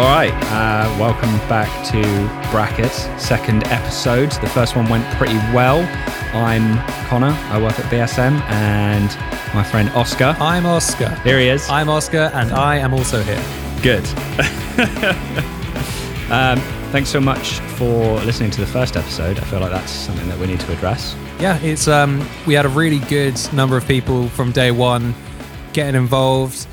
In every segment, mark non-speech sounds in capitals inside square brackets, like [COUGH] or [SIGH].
All right, uh, welcome back to Bracket, second episode. The first one went pretty well. I'm Connor, I work at BSM, and my friend Oscar. I'm Oscar. Here he is. I'm Oscar, and I am also here. Good. [LAUGHS] um, thanks so much for listening to the first episode. I feel like that's something that we need to address. Yeah, it's um, we had a really good number of people from day one getting involved,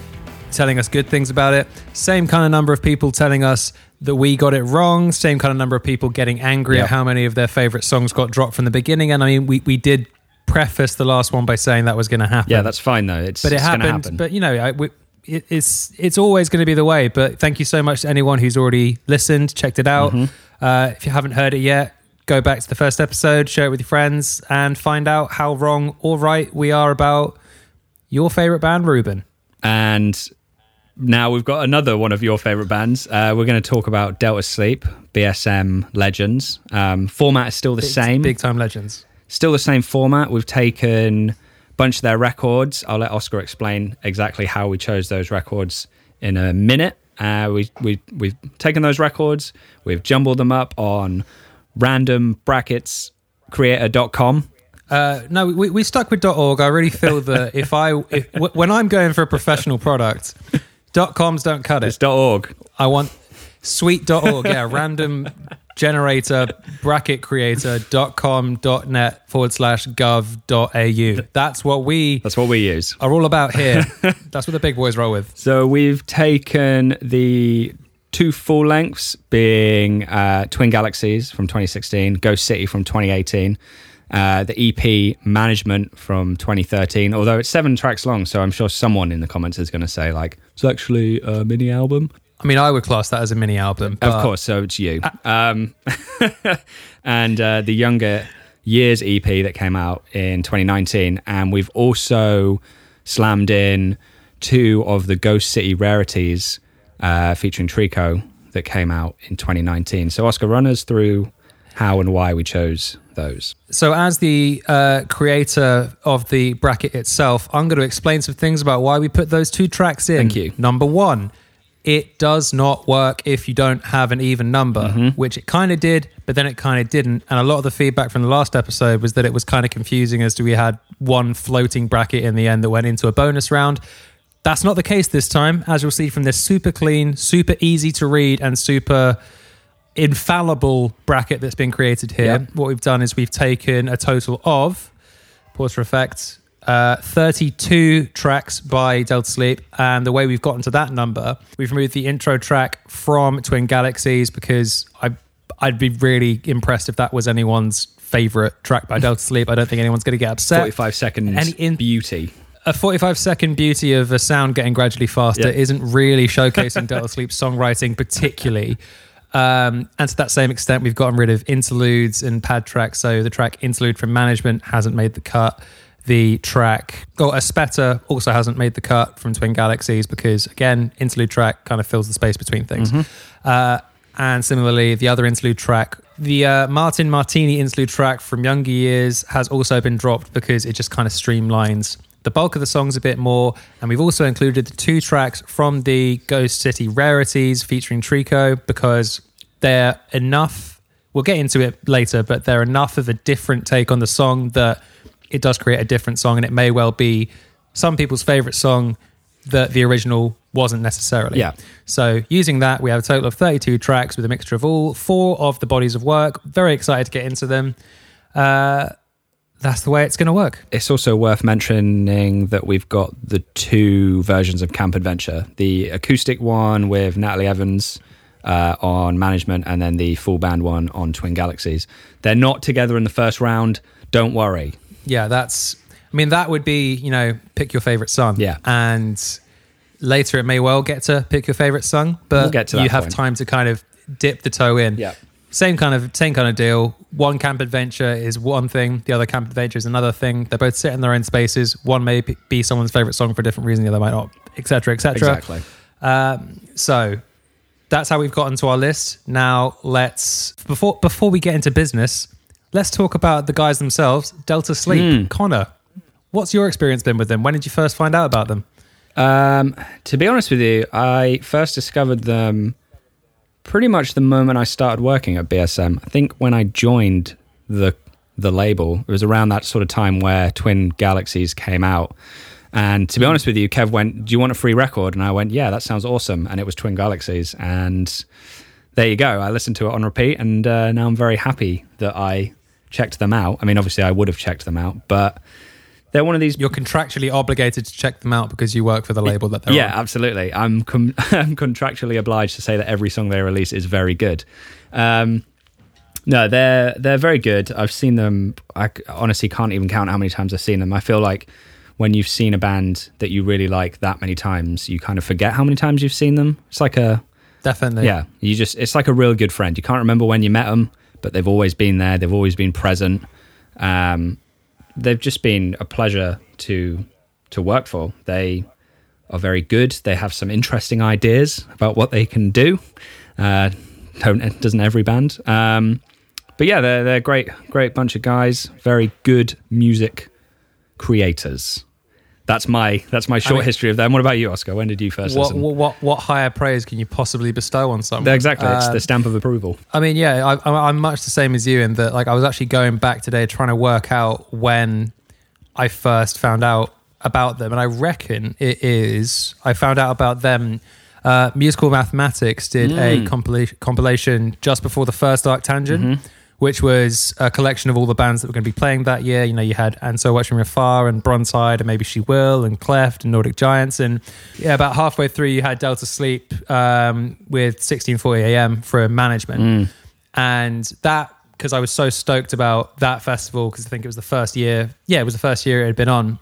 telling us good things about it. Same kind of number of people telling us that we got it wrong. Same kind of number of people getting angry Yep. at how many of their favorite songs got dropped from the beginning. And I mean, we we did preface the last one by saying that was going to happen. Yeah, that's fine though. It's, but it it's happened. happen. But you know, I, we, it, it's it's always going to be the way. But thank you so much to anyone who's already listened, checked it out. Mm-hmm. Uh, if you haven't heard it yet, go back to the first episode, share it with your friends, and find out how wrong or right we are about your favorite band, Ruben. And now we've got another one of your favorite bands. Uh, we're going to talk about Delta Sleep, BSM Legends. Um, format is still the Big- same. big time legends. Still the same format. We've taken a bunch of their records. I'll let Oscar explain exactly how we chose those records in a minute. Uh, we, we, we've taken those records, we've jumbled them up on random brackets creator.com. Uh, no, we, we stuck with .org. I really feel that if I if, when I'm going for a professional product, .coms don't cut it. It's dot .org. I want sweet.org, yeah, random generator bracket creator dot com dot net forward slash gov dot au. That's what we That's what we use. are all about here. That's what the big boys roll with. So we've taken the two full lengths, being uh, Twin Galaxies from 2016, Ghost City from 2018, uh, the EP Management from 2013. Although it's seven tracks long, so I'm sure someone in the comments is going to say like it's actually a mini album. I mean, I would class that as a mini album. Of course, so it's you. Um, [LAUGHS] and uh, the Younger Years EP that came out in 2019. And we've also slammed in two of the Ghost City rarities uh, featuring tricot that came out in 2019. So, Oscar, run us through how and why we chose those. So, as the uh, creator of the bracket itself, I'm going to explain some things about why we put those two tracks in. Thank you. Number one, it does not work if you don't have an even number, Mm-hmm. which it kind of did, but then it kind of didn't. And a lot of the feedback from the last episode was that it was kind of confusing as to we had one floating bracket in the end that went into a bonus round. That's not the case this time, as you'll see from this super clean, super easy to read, and super infallible bracket that's been created here. Yep. What we've done is we've taken a total of, pause for effect, uh, 32 tracks by Delta Sleep. And the way we've gotten to that number, we've removed the intro track from Twin Galaxies because I, I'd be really impressed if that was anyone's favorite track by Delta [LAUGHS] Sleep. I don't think anyone's going to get upset. 45 seconds Any in- beauty. a 45 second beauty of a sound getting gradually faster Yeah. isn't really showcasing Delta Sleep's songwriting particularly. Um, and to that same extent, we've gotten rid of interludes and pad tracks. So the track interlude from management hasn't made the cut. The track, or a Spetta also hasn't made the cut from Twin Galaxies because, again, interlude track kind of fills the space between things. Uh, and similarly, the other interlude track, the uh, Martin Martini interlude track from Younger Years, has also been dropped because it just kind of streamlines the bulk of the songs a bit more. And we've also included the two tracks from the Ghost City Rarities featuring tricot because they're enough. We'll get into it later, but they're enough of a different take on the song that it does create a different song. And it may well be some people's favorite song that the original wasn't necessarily. Yeah. So using that, we have a total of 32 tracks with a mixture of all four of the bodies of work. Very excited to get into them. Uh, that's the way it's going to work. It's also worth mentioning that we've got the two versions of Camp Adventure the acoustic one with Natalie Evans uh, on management, and then the full band one on Twin Galaxies. They're not together in the first round. Don't worry. Yeah, that's. I mean, that would be you know pick your favorite song. Yeah. and later it may well get to pick your favorite song, but We'll get to that you have point. time to kind of dip the toe in. Yeah. Same kind of same kind of deal. One camp adventure is one thing, the other camp adventure is another thing. They both sit in their own spaces. One may be- someone's favorite song for a different reason, the other might not, etc., etc. Exactly. Um, so that's how we've gotten to our list. Now let's before before we get into business, let's talk about the guys themselves. Delta Sleep, Hmm. Connor. What's your experience been with them? When did you first find out about them? Um, to be honest with you, I first discovered them pretty much the moment I started working at BSM. I think when I joined the the label, it was around that sort of time where Twin Galaxies came out. And to be honest with you, Kev went, "Do you want a free record?" And I went, "Yeah, that sounds awesome." And it was Twin Galaxies, and there you go. I listened to it on repeat, and uh, now I'm very happy that I checked them out. I mean, obviously, I would have checked them out, but they're one of these. You're contractually obligated to check them out because you work for the label that they're yeah, on. absolutely. I'm com- [LAUGHS] I'm contractually obliged to say that every song they release is very good. Um, no, they're they're very good. I've seen them. I honestly can't even count how many times I've seen them. I feel like when you've seen a band that you really like that many times, you kind of forget how many times you've seen them. It's like a Definitely. yeah, you just it's like a real good friend. You can't remember when you met them, but they've always been there. They've always been present. Um, they've just been a pleasure to to work for. They are very good. They have some interesting ideas about what they can do. Uh, don't doesn't every band. Um, but yeah, they're they're great great bunch of guys. Very good music creators. That's my that's my short mean- history of them. What about you, Oscar? When did you first What, listen? what what what higher praise can you possibly bestow on someone? exactly, it's the um, stamp of approval. I mean, yeah, I, I'm- I'm much the same as you in that. Like, I was actually going back today trying to work out when I first found out about them, and I reckon it is. I found out about them. Uh, Musical Mathematics did a hmm. compila- compilation just before the first Arctangent, which was a collection of all the bands that were going to be playing that year. You know, you had And So Watching Afar and Brontide and Maybe She Will and Cleft and Nordic Giants. And yeah, about halfway through, you had Delta Sleep um, with 1640 AM for management. And that, because I was so stoked about that festival, because I think it was the first year, yeah, it was the first year it had been on.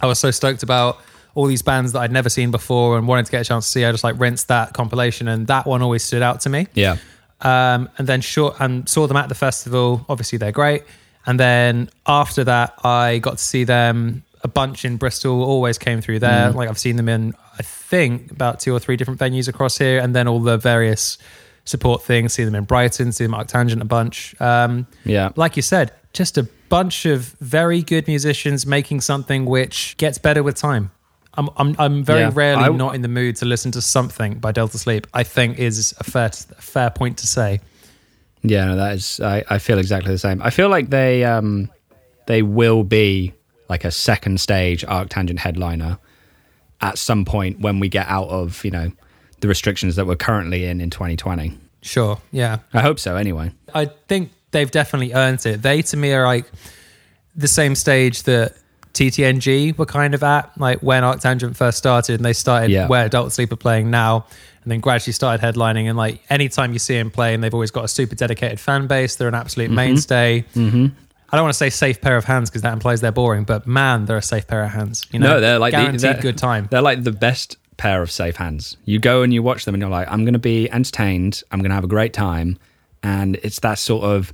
I was so stoked about all these bands that I'd never seen before and wanted to get a chance to see. I just like rinsed that compilation, and that one always stood out to me. Yeah. Um, and then short and saw them at the festival. Obviously, they're great. And then after that, I got to see them a bunch in Bristol. Always came through there. Like I've seen them in, I think, about two or three different venues across here, and then all the various support things. See them in Brighton. See them at Arctangent a bunch. Um, Yeah. like you said, just a bunch of very good musicians making something which gets better with time. I'm I'm, I'm very Yeah. rarely I- not in the mood to listen to something by Delta Sleep. I think is a fair a fair point to say. Yeah, no, that is. I, I feel exactly the same. I feel like they um they will be like a second stage Arctangent headliner at some point when we get out of you know the restrictions that we're currently in in 2020. Sure, yeah. I hope so. Anyway. I think they've definitely earned it. They to me are like the same stage that TTNG were kind of at, like when Arctangent first started and they started Yeah. where Delta Sleep are playing now, and then gradually started headlining. And like anytime you see them playing, they've always got a super dedicated fan base. They're an absolute mainstay. Mm-hmm. I don't want to say safe pair of hands because that implies they're boring, but man, they're a safe pair of hands. You know, No, they're like the- guaranteed they're- good time. They're like the best pair of safe hands. You go and you watch them, and you're like, I'm going to be entertained. I'm going to have a great time, and it's that sort of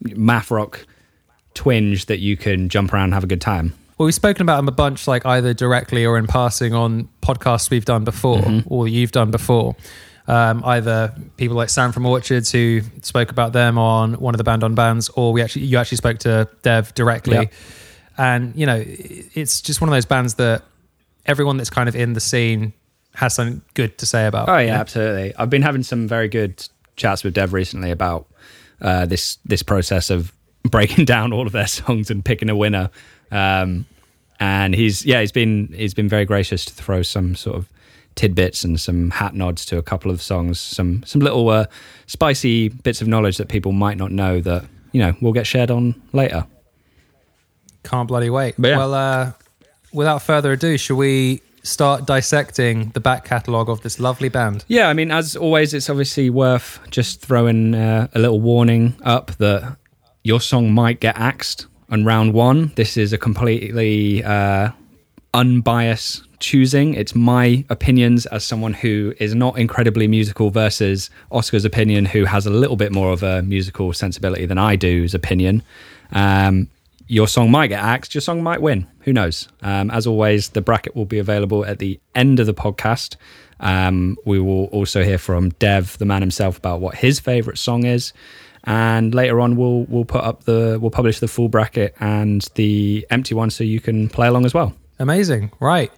math rock twinge that you can jump around and have a good time. Well, we've spoken about them a bunch, like either directly or in passing on podcasts we've done before Mm-hmm. or you've done before. Um, either people like Sam from Orchards who spoke about them on one of the band on bands, or we actually you actually spoke to Dev directly. Yeah. And you know, it's just one of those bands that everyone that's kind of in the scene has something good to say about. Oh you yeah, absolutely. I've been having some very good chats with Dev recently about uh, this this process of [LAUGHS] breaking down all of their songs and picking a winner. Um, and he's yeah, he's been he's been very gracious to throw some sort of tidbits and some hat nods to a couple of songs, some some little uh, spicy bits of knowledge that people might not know that you know will get shared on later. Can't bloody wait. Yeah. Well, uh, without further ado, shall we start dissecting the back catalogue of this lovely band? Yeah, I mean, as always, it's obviously worth just throwing uh, a little warning up that your song might get axed on round one. This is a completely uh, unbiased choosing. It's my opinions as someone who is not incredibly musical versus Oscar's opinion, who has a little bit more of a musical sensibility than I do's opinion. Um, your song might get axed, your song might win. Who knows? Um, as always, the bracket will be available at the end of the podcast. Um, we will also hear from Dev, the man himself, about what his favorite song is. And later on, we'll we'll put up the we'll publish the full bracket and the empty one, so you can play along as well. Amazing. Right.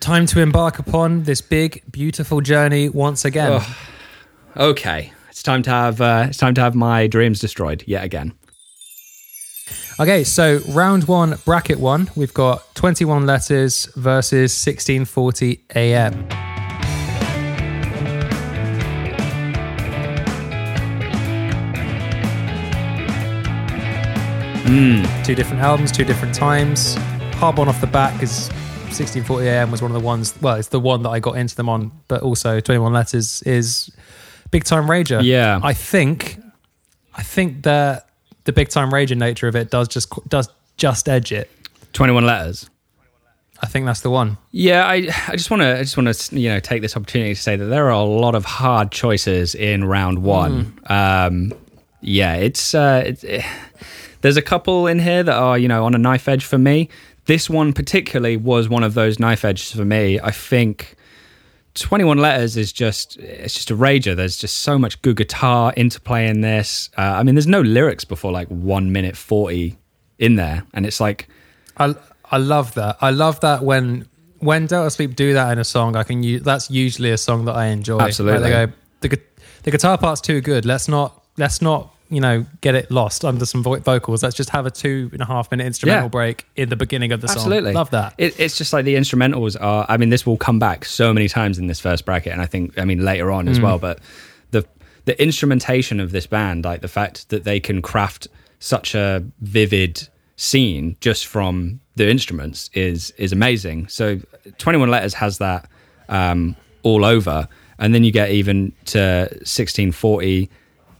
Time to embark upon this big, beautiful journey once again. Okay, it's time to have uh, it's time to have my dreams destroyed yet again. Okay, so round one, bracket one, we've got 21 letters versus 1640 AM. Two different albums, two different times. Hard one off the bat because 1640 AM was one of the ones, well, it's the one that I got into them on, but also 21 Letters is big time rager. Yeah. I think, I think that the big time rager nature of it does just does just edge it. Twenty one letters. I think that's the one. Yeah, I I just want to I just want to you know take this opportunity to say that there are a lot of hard choices in round one. Um, yeah, it's uh, it's. There's a couple in here that are you know on a knife edge for me. This one particularly was one of those knife edges for me. I think 21 letters is just it's just a rager. There's just so much good guitar interplay in this. Uh, I mean, there's no lyrics before like one minute forty in there, and it's like I I love that. I love that when when Delta Sleep do that in a song, I can use that's usually a song that I enjoy. Absolutely. Like, they go, the the guitar part's too good. Let's not let's not you know get it lost under some vo- vocals. Let's just have a two and a half minute instrumental Yeah. break in the beginning of the song. Absolutely, love that. It, it's just like the instrumentals are. I mean, this will come back so many times in this first bracket, and I think I mean later on as well. But the the instrumentation of this band, like the fact that they can craft such a vivid scene just from the instruments, is is amazing. So, Twenty One Letters has that um, all over, and then you get even to sixteen forty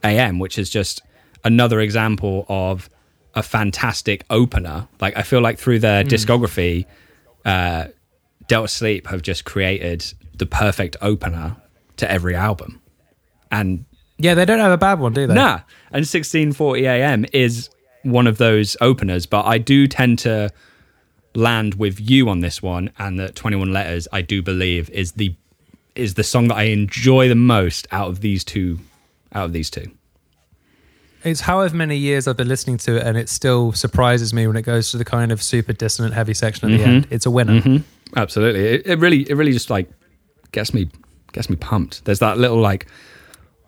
AM, which is just another example of a fantastic opener. Like I feel like through their discography, uh, Delta Sleep have just created the perfect opener to every album. And Yeah, they don't have a bad one, do they? nah, and 1640 AM is one of those openers, but I do tend to land with you on this one and that 21 letters I do believe is the is the song that I enjoy the most out of these two out of these two. It's however many years I've been listening to it, and it still surprises me when it goes to the kind of super dissonant heavy section at the mm-hmm. end. It's a winner. Mm-hmm. Absolutely. It, it really it really just like gets me gets me pumped. There's that little like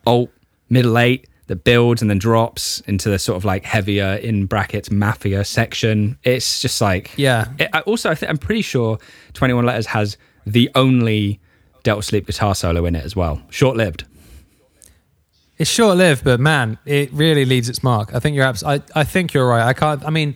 alt middle eight that builds and then drops into the sort of like heavier in brackets mafia section. It's just like Yeah. It, I also I think I'm pretty sure 21 Letters has the only Delta Sleep guitar solo in it as well. Short lived. It's short lived, but man, it really leaves its mark. I think you're abs- I, I think you're right. I can't. I mean,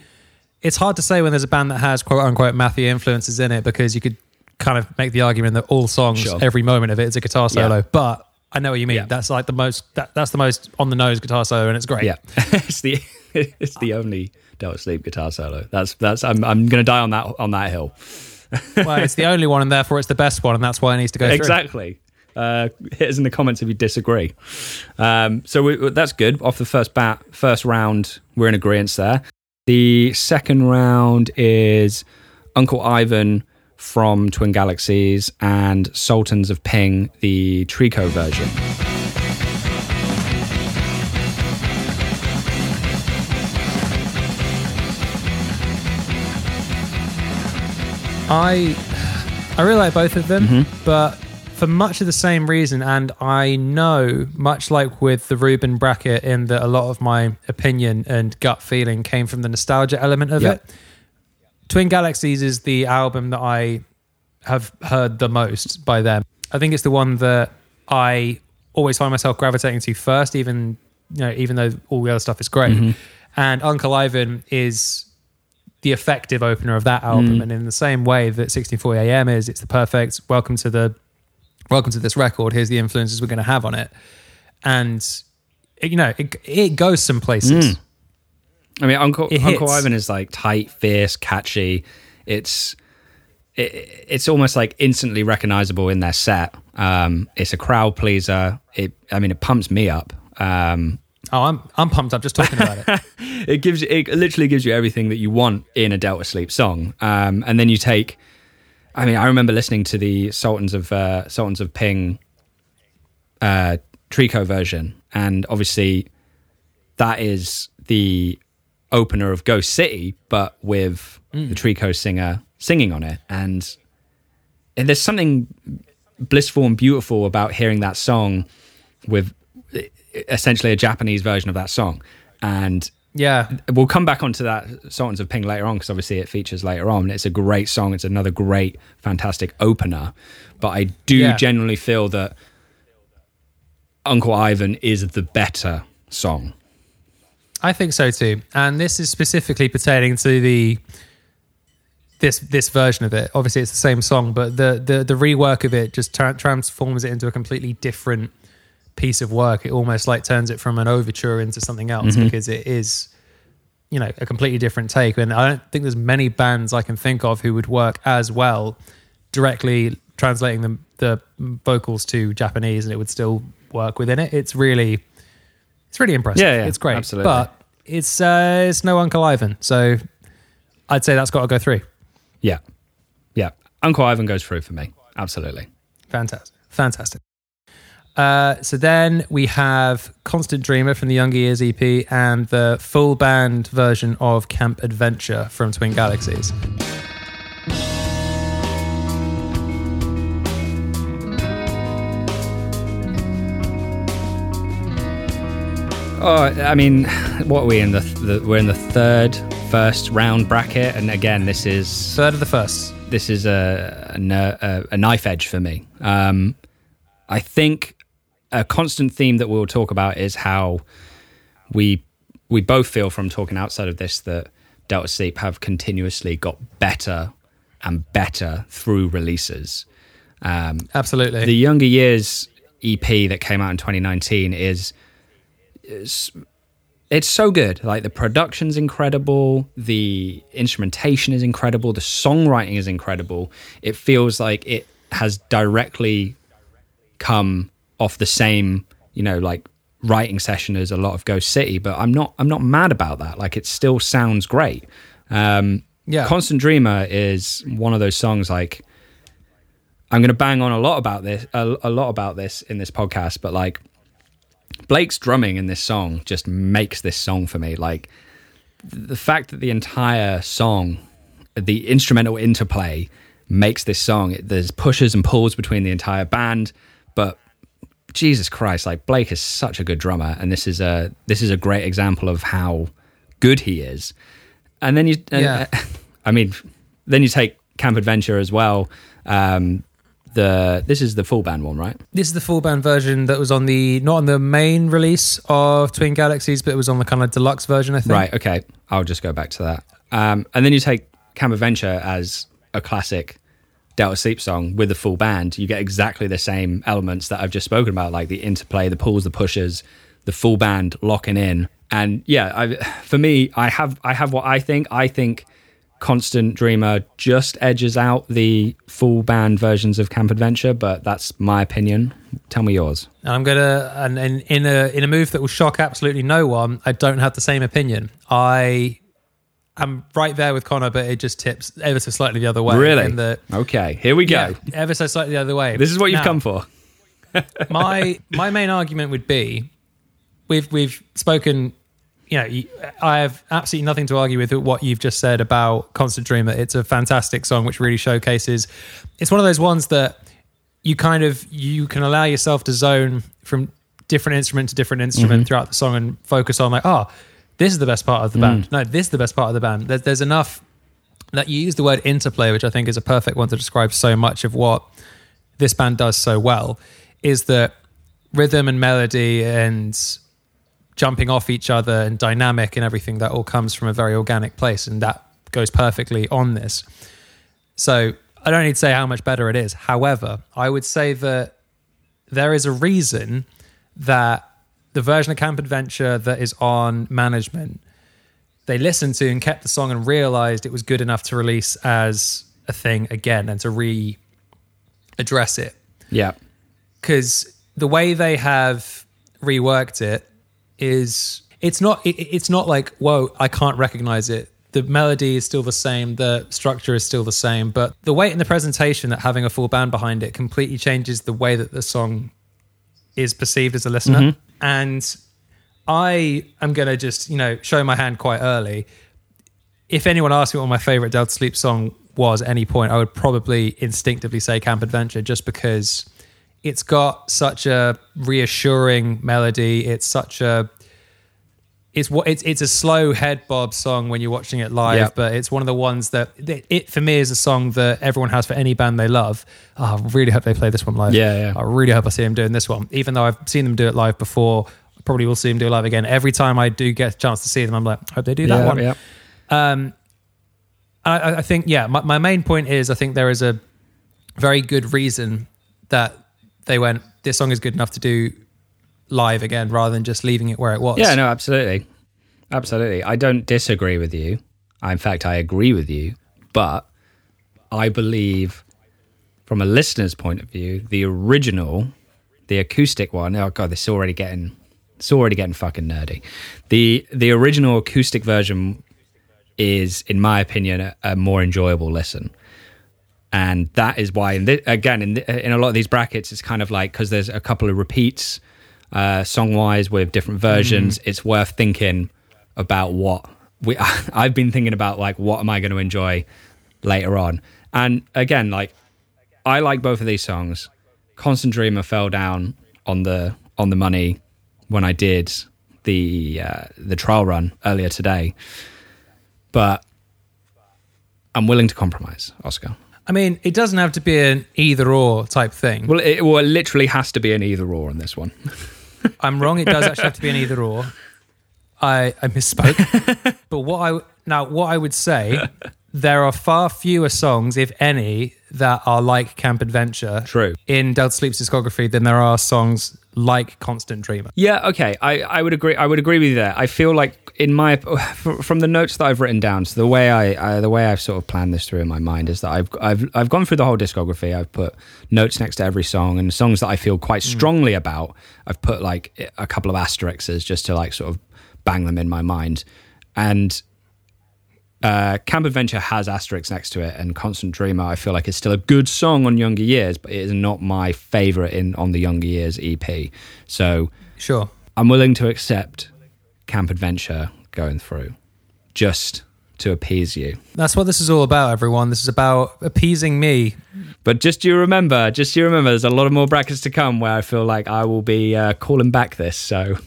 it's hard to say when there's a band that has quote unquote Matthew influences in it because you could kind of make the argument that all songs, Sure. every moment of it is a guitar solo. But I know what you mean. Yeah. That's like the most. That, that's the most on the nose guitar solo, and it's great. Yeah. [LAUGHS] it's the [LAUGHS] it's the only Delta Sleep guitar solo. That's that's I'm I'm going to die on that on that hill. [LAUGHS] well, it's the only one, and therefore it's the best one, and that's why it needs to go through. Exactly. Uh, hit us in the comments if you disagree. Um, so we, that's good. Off the first bat, first round, we're in agreement there. The second round is Uncle Ivan from Twin Galaxies and Sultans of Ping, the tricot version. I I really like both of them, Mm-hmm. but for much of the same reason, and I know, much like with the Ruben bracket, in that a lot of my opinion and gut feeling came from the nostalgia element of Yeah. it. Twin Galaxies is the album that I have heard the most by them. I think it's the one that I always find myself gravitating to first, even you know, even though all the other stuff is great. Mm-hmm. And Uncle Ivan is the effective opener of that album, mm. and in the same way that 1640 AM is, it's the perfect welcome to the welcome to this record. Here's the influences we're going to have on it, and it, you know it, it goes some places. I mean, Uncle It Uncle hits. Ivan is like tight, fierce, catchy. It's it, it's almost like instantly recognizable in their set. Um, it's a crowd pleaser. It, I mean, it pumps me up. Um, Oh, I'm I'm pumped up just talking about it. [LAUGHS] it gives it literally gives you everything that you want in a Delta Sleep song. Um, and then you take, I mean, I remember listening to the Sultans of uh, Sultans of Ping uh, tricot version, and obviously that is the opener of Ghost City, but with the tricot singer singing on it, and, and there's something blissful and beautiful about hearing that song with essentially a Japanese version of that song. And Yeah. we'll come back onto that Sultans of Ping later on because obviously it features later on. It's a great song. It's another great, fantastic opener. But I do Yeah. generally feel that Uncle Ivan is the better song. I think so too. And this is specifically pertaining to the this this version of it. Obviously, it's the same song, but the the, the rework of it just tra- transforms it into a completely different piece of work. It almost like turns it from an overture into something else Mm-hmm. because it is, you know, a completely different take. And I don't think there's many bands I can think of who would work as well directly translating the the vocals to Japanese, and it would still work within it. It's really it's really impressive. Yeah, yeah, it's great. absolutely. But it's uh, it's no Uncle Ivan, so I'd say that's got to go through. Yeah. Yeah. Uncle Ivan goes through for me. Absolutely. Fantastic, fantastic. Uh, so then we have Constant Dreamer from the Younger Years EP and the full band version of Camp Adventure from Twin Galaxies. Oh, I mean, what are we in the, the we're in the third first round bracket, and again, this is Third of the first. this is a a, a knife edge for me. Um, I think a constant theme that we'll talk about is how we we both feel from talking outside of this that Delta Sleep have continuously got better and better through releases. Um, Absolutely. the Younger Years EP that came out in 2019 is, is it's so good. Like the production's incredible, the instrumentation is incredible, the songwriting is incredible. It feels like it has directly come off the same, you know, like writing session as a lot of Ghost City, but I'm not I'm not mad about that. Like it still sounds great. Um Yeah. Constant Dreamer is one of those songs like I'm going to bang on a lot about this, a, a lot about this in this podcast, but like Blake's drumming in this song just makes this song for me. Like the fact that the entire song, the instrumental interplay, makes this song. There's pushes and pulls between the entire band, but Jesus Christ, like Blake is such a good drummer, and this is a this is a great example of how good he is. And then you, and, Yeah. [LAUGHS] I mean, then you take Camp Adventure as well. Um, the this is the full band one, right? This is the full band version that was on the not on the main release of Twin Galaxies, but it was on the kind of deluxe version, I think. Right. Okay. I'll just go back to that. Um, and then you take Camp Adventure as a classic Delta Sleep song with the full band. You get exactly the same elements that I've just spoken about, like the interplay, the pulls, the pushes, the full band locking in. And yeah, I, [SIGHS] for me, I have I have what I think. I think Constant Dreamer just edges out the full band versions of Camp Adventure, but that's my opinion. Tell me yours. I'm gonna and, and in a in a move that will shock absolutely no one, I don't have the same opinion. I am right there with Connor, but it just tips ever so slightly the other way. Really? In the, Okay, here we go. yeah, ever so slightly the other way. This is what you've Now, come for. [LAUGHS] my my main argument would be we've we've spoken you know i have absolutely nothing to argue with what you've just said about constant dreamer it's a fantastic song which really showcases it's one of those ones that you kind of you can allow yourself to zone from different instrument to different instrument mm-hmm. throughout the song and focus on like oh this is the best part of the band. Mm. No this is the best part of the band. There's, there's enough that you use the word interplay which i think is a perfect one to describe so much of what this band does so well is that rhythm and melody and jumping off each other and dynamic and everything that all comes from a very organic place and that goes perfectly on this. So i don't need to say how much better it is. However i would say that there is a reason that the version of camp adventure that is on management they listened to and kept the song and realized it was good enough to release as a thing again and to re address it Yeah. because the way they have reworked it is it's not it, it's not like whoa I can't recognize it. The melody is still the same, the structure is still the same, but the weight in the presentation that having a full band behind it completely changes the way that the song is perceived as a listener. Mm-hmm. And I am going to just, you know, show my hand quite early. If anyone asked me what my favorite Delta Sleep song was at any point, I would probably instinctively say Camp Adventure just because it's got such a reassuring melody. It's such a it's what it's it's a slow head bob song when you're watching it live, Yeah. but it's one of the ones that it, it for me is a song that everyone has for any band they love. Oh, I really hope they play this one live. Yeah, yeah. I really hope I see them doing this one, even though I've seen them do it live before. I Probably will see them do it live again. Every time I do get a chance to see them, I'm like, hope they do that yeah, one. yeah. Um, I, I- I think, yeah, my, my main point is I think there is a very good reason that they went, this song is good enough to do live again rather than just leaving it where it was. Yeah, no, absolutely. Absolutely. I don't disagree with you. In fact, I agree with you. But I believe, from a listener's point of view, the original, the acoustic one, oh God, this is already getting. It's already getting fucking nerdy. The the original acoustic version is, in my opinion, a, a more enjoyable listen and that is why in thi- again in, thi- in a lot of these brackets it's kind of like because there's a couple of repeats uh, song wise with different versions it's worth thinking about what we [LAUGHS] i've been thinking about like what am i going to enjoy later on. And again like i like both of these songs. Constant dreamer fell down on the on the money when i did the uh, the trial run earlier today. But i'm willing to compromise oscar. I mean, it doesn't have to be an either or type thing. Well, it, well, it literally has to be an either or on this one. [LAUGHS] I'm wrong. It does actually have to be an either or. I, I misspoke. [LAUGHS] but what I now what I would say, there are far fewer songs, if any, that are like Camp Adventure True. in Delta Sleep's discography than there are songs like Constant Dreamer. Yeah, okay, I, I would agree. I would agree with you there. I feel like in my [SIGHS] from the notes that I've written down, so the way I, I the way I've sort of planned this through in my mind is that I've I've I've gone through the whole discography. I've put notes next to every song, and songs that I feel quite mm. strongly about. I've put like a couple of asterisks just to like sort of bang them in my mind, and uh, Camp Adventure has asterisks next to it, and Constant Dreamer I feel like is still a good song on Younger Years, but it is not my favorite in on the Younger Years EP. So Sure. I'm willing to accept Camp Adventure going through, just to appease you. That's what this is all about, everyone. This is about appeasing me. But just you remember, just you remember, there's a lot of more brackets to come where I feel like I will be uh, calling back this. So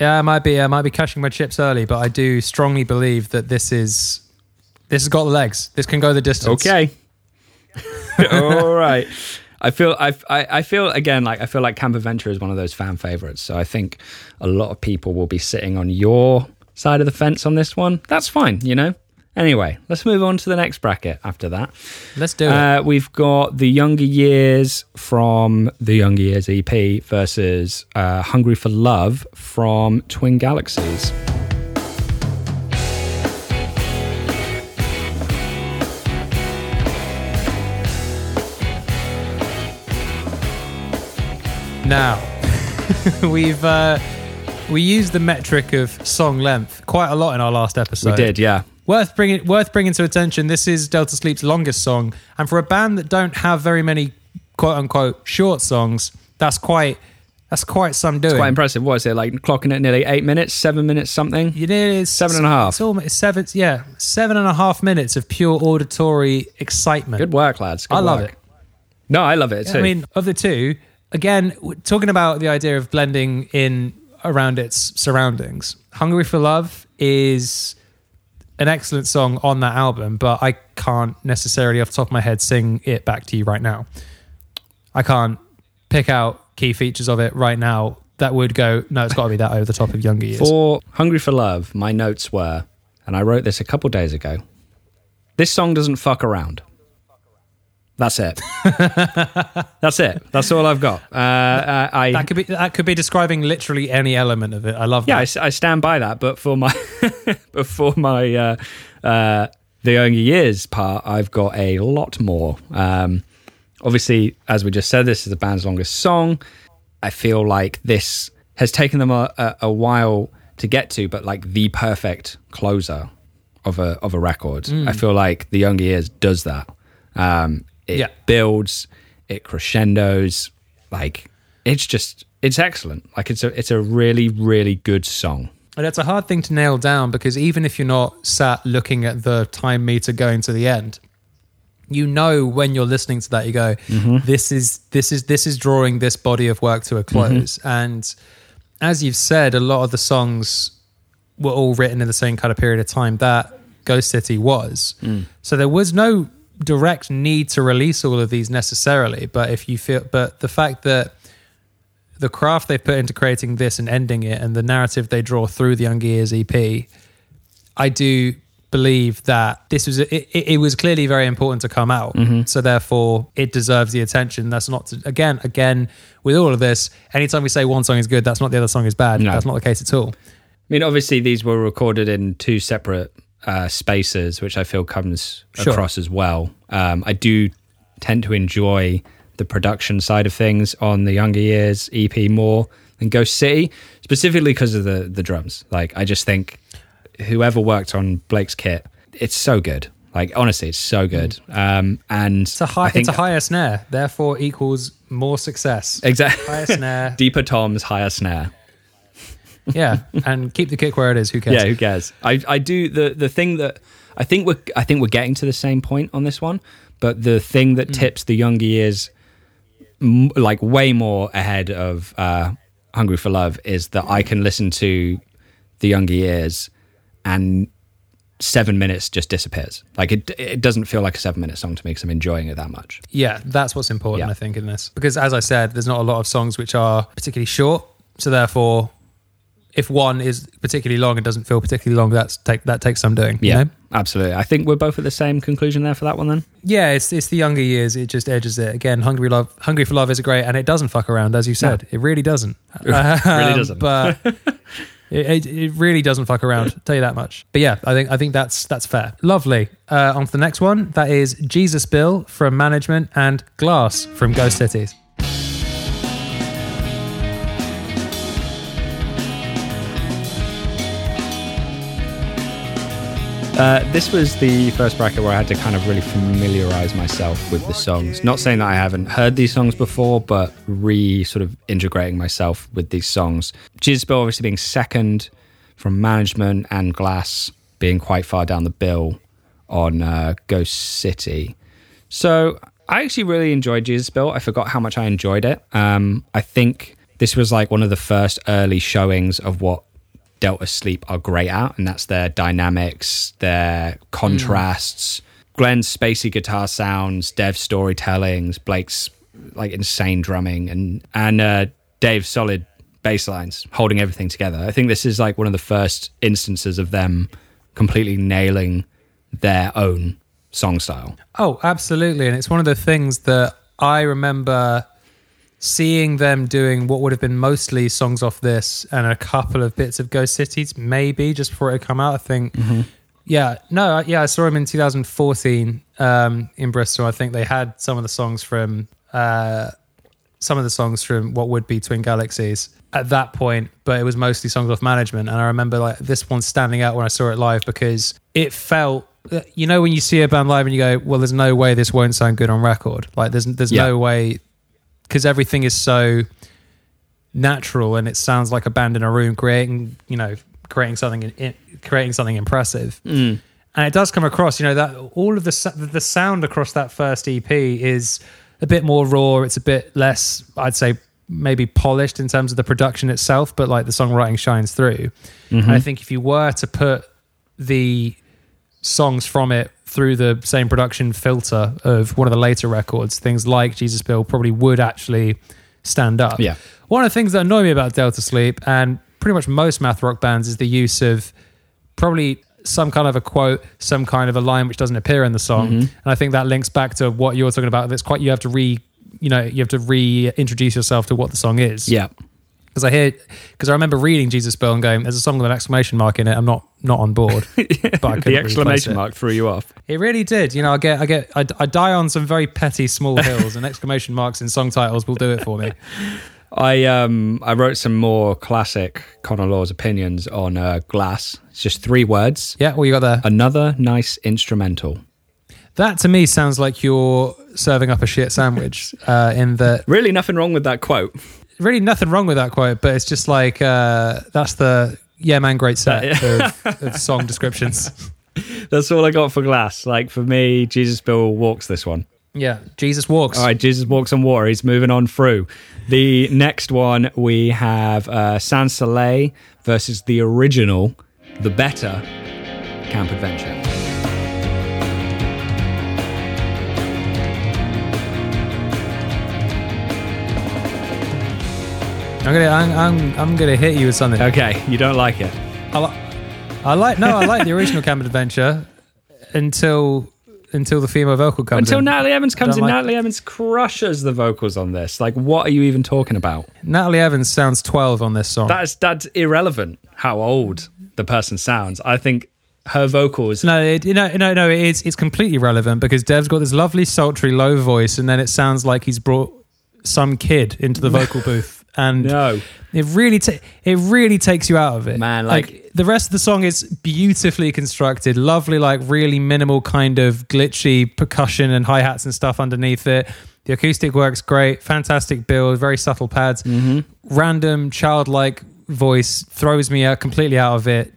Yeah, I might be I might be cashing my chips early, but I do strongly believe that this is this has got the legs. This can go the distance. okay, [LAUGHS] all right. I feel I, I I feel again like I feel like Camp Adventure is one of those fan favorites. So I think a lot of people will be sitting on your side of the fence on this one. That's fine, you know. Anyway, let's move on to the next bracket after that. Let's do it. Uh, we've got the Younger Years from the Younger Years EP versus uh, Hungry for Love from Twin Galaxies. Now, [LAUGHS] we've uh, we used the metric of song length quite a lot in our last episode. We did, yeah. Worth bringing worth bringing to attention. This is Delta Sleep's longest song, and for a band that don't have very many quote unquote short songs, that's quite that's quite some doing. Quite impressive. What is it, like clocking at nearly eight minutes, seven minutes, something? You know, it's Seven and a half. It's almost seven. Yeah, seven and a half minutes of pure auditory excitement. Good work, lads. Good I love it. No, I love it too. I mean, of the two, again, talking about the idea of blending in around its surroundings, Hungry for Love is an excellent song on that album, but I can't necessarily, off the top of my head, sing it back to you right now. I can't pick out key features of it right now that would go, no, it's got to be that over the top of younger years. For Hungry for Love, my notes were, and I wrote this a couple days ago this song doesn't fuck around. That's it. [LAUGHS] That's it. That's all I've got. Uh, uh, I, that could be that could be describing literally any element of it. I love yeah, I, that. s- I stand by that. But for my, [LAUGHS] but for my, uh, uh, the younger years part, I've got a lot more. Um, obviously, as we just said, this is the band's longest song. I feel like this has taken them a, a, a while to get to, but like the perfect closer of a of a record. I feel like the younger years does that. Um, it Yeah. builds, it crescendos, like it's just it's excellent. Like it's a it's a really really good song. And it's a hard thing to nail down because even if you're not sat looking at the time meter going to the end, you know when you're listening to that, you go, mm-hmm. "This is this is this is drawing this body of work to a mm-hmm. close." And as you've said, a lot of the songs were all written in the same kind of period of time that Ghost City was. Mm. So there was no direct need to release all of these necessarily. But if you feel, but the fact that the craft they put into creating this and ending it, and the narrative they draw through the Younger Years EP, I do believe that this was it, it, was clearly very important to come out. Mm-hmm. So therefore, it deserves the attention. That's not to, again again with all of this. Anytime we say one song is good, that's not the other song is bad. No. That's not the case at all. I mean, obviously, these were recorded in two separate uh, spaces, which I feel comes Sure. across as well. Um, I do tend to enjoy the production side of things on the Younger Years EP more than Ghost City, specifically because of the the drums. Like, I just think whoever worked on Blake's kit, it's so good. Like, honestly, it's so good. Um, and It's a high. It's a higher snare, therefore equals more success. exactly higher snare, [LAUGHS] deeper toms, higher snare. Yeah, and keep the kick where it is. Who cares? Yeah, who cares? I, I do the the thing that I think we're I think we're getting to the same point on this one, but the thing that tips the younger years m- like way more ahead of uh, Hungry for Love is that I can listen to the younger years and seven minutes just disappears. Like it it doesn't feel like a seven minute song to me because I'm enjoying it that much. Yeah, that's what's important, Yeah. I think, in this. Because as I said, there's not a lot of songs which are particularly short. So therefore, if one is particularly long and doesn't feel particularly long, that's take that takes some doing. you Yeah, know? absolutely. I think we're both at the same conclusion there for that one then. Yeah, it's it's the younger years. It just edges it again. Hungry love, hungry for love is great, and it doesn't fuck around, as you said. It really doesn't. [LAUGHS] really Um, doesn't. But [LAUGHS] it, it, it really doesn't fuck around. I'll tell you that much. But yeah, I think I think that's that's fair. Lovely. Uh, on to the next one. That is Jesus Bill from Management and Glass from Ghost Cities. Uh, this was the first bracket where I had to kind of really familiarize myself with the songs. Not saying that I haven't heard these songs before, but re sort of integrating myself with these songs. Bill obviously being second from management and Glass being quite far down the bill on uh, Ghost City. So I actually really enjoyed Bill. I forgot how much I enjoyed it. Um, I think this was like one of the first early showings of what Delta Sleep are great at, and that's their dynamics, their contrasts, Glenn's spacey guitar sounds, Dev's storytellings, Blake's like insane drumming, and and uh, Dave's solid bass lines holding everything together. I think this is like one of the first instances of them completely nailing their own song style. Oh, absolutely. And it's one of the things that I remember seeing them doing what would have been mostly songs off this and a couple of bits of Ghost Cities, maybe just before it had come out. I think, yeah, no, yeah, I saw him in 2014 um, in Bristol. I think they had some of the songs from. Uh, some of the songs from what would be Twin Galaxies at that point, but it was mostly songs off management. And I remember like this one standing out when I saw it live because it felt, you know, when you see a band live and you go, well, there's no way this won't sound good on record. Like there's there's Yeah. no way because everything is so natural and it sounds like a band in a room creating, you know, creating something in, creating something impressive. Mm. And it does come across, you know, that all of the the sound across that first EP is a bit more raw. It's a bit less, I'd say, maybe polished in terms of the production itself, but like the songwriting shines through. And I think if you were to put the songs from it through the same production filter of one of the later records, things like Jesus Bill probably would actually stand up. Yeah. One of the things that annoy me about Delta Sleep and pretty much most math rock bands is the use of probably some kind of a quote, some kind of a line which doesn't appear in the song. Mm-hmm. And I think that links back to what you're talking about. That's quite you have to re you know, you have to reintroduce yourself to what the song is. Yeah. Because I hear because I remember reading Jesus Bill and going, There's a song with an exclamation mark in it. I'm not not on board. [LAUGHS] But I couldn't The really exclamation it. mark threw you off. It really did. You know, I get, I get, I, I die on some very petty small hills, and exclamation marks in song titles will do it for me. [LAUGHS] I um I wrote some more classic Connor Law's opinions on uh, Glass. It's just three words. Yeah, what you got there? Another nice instrumental. That to me sounds like you're serving up a shit sandwich. [LAUGHS] Uh, in that, Really, nothing wrong with that quote. Really nothing wrong with that quote, but it's just like uh, that's the yeah man great set of, [LAUGHS] of song descriptions. That's all I got for glass. Like for me, Jesus Bill walks this one. Yeah, Jesus walks. All right, Jesus walks on water. He's moving on through. The next one we have uh, Sans Soleil versus the original, the better Camp Adventure. I'm gonna, I'm, I'm, I'm gonna hit you with something. Okay, you don't like it. I, li- I like, no, I like the original Camp Adventure until until the female vocal comes. Until in. Natalie Evans comes in, like- Natalie Evans crushes the vocals on this. Like, what are you even talking about? Natalie Evans sounds 12 on this song. That's that's irrelevant. How old the person sounds. I think her vocals. No, it, no, no, no. It's it's completely relevant because Dev's got this lovely sultry low voice, and then it sounds like he's brought some kid into the vocal booth, and No, it really ta- it really takes you out of it. Man, like- the rest of the song is beautifully constructed, lovely, like really minimal kind of glitchy percussion and hi hats and stuff underneath it. The acoustic works great, fantastic build, very subtle pads. Mm-hmm. Random childlike voice throws me out completely out of it.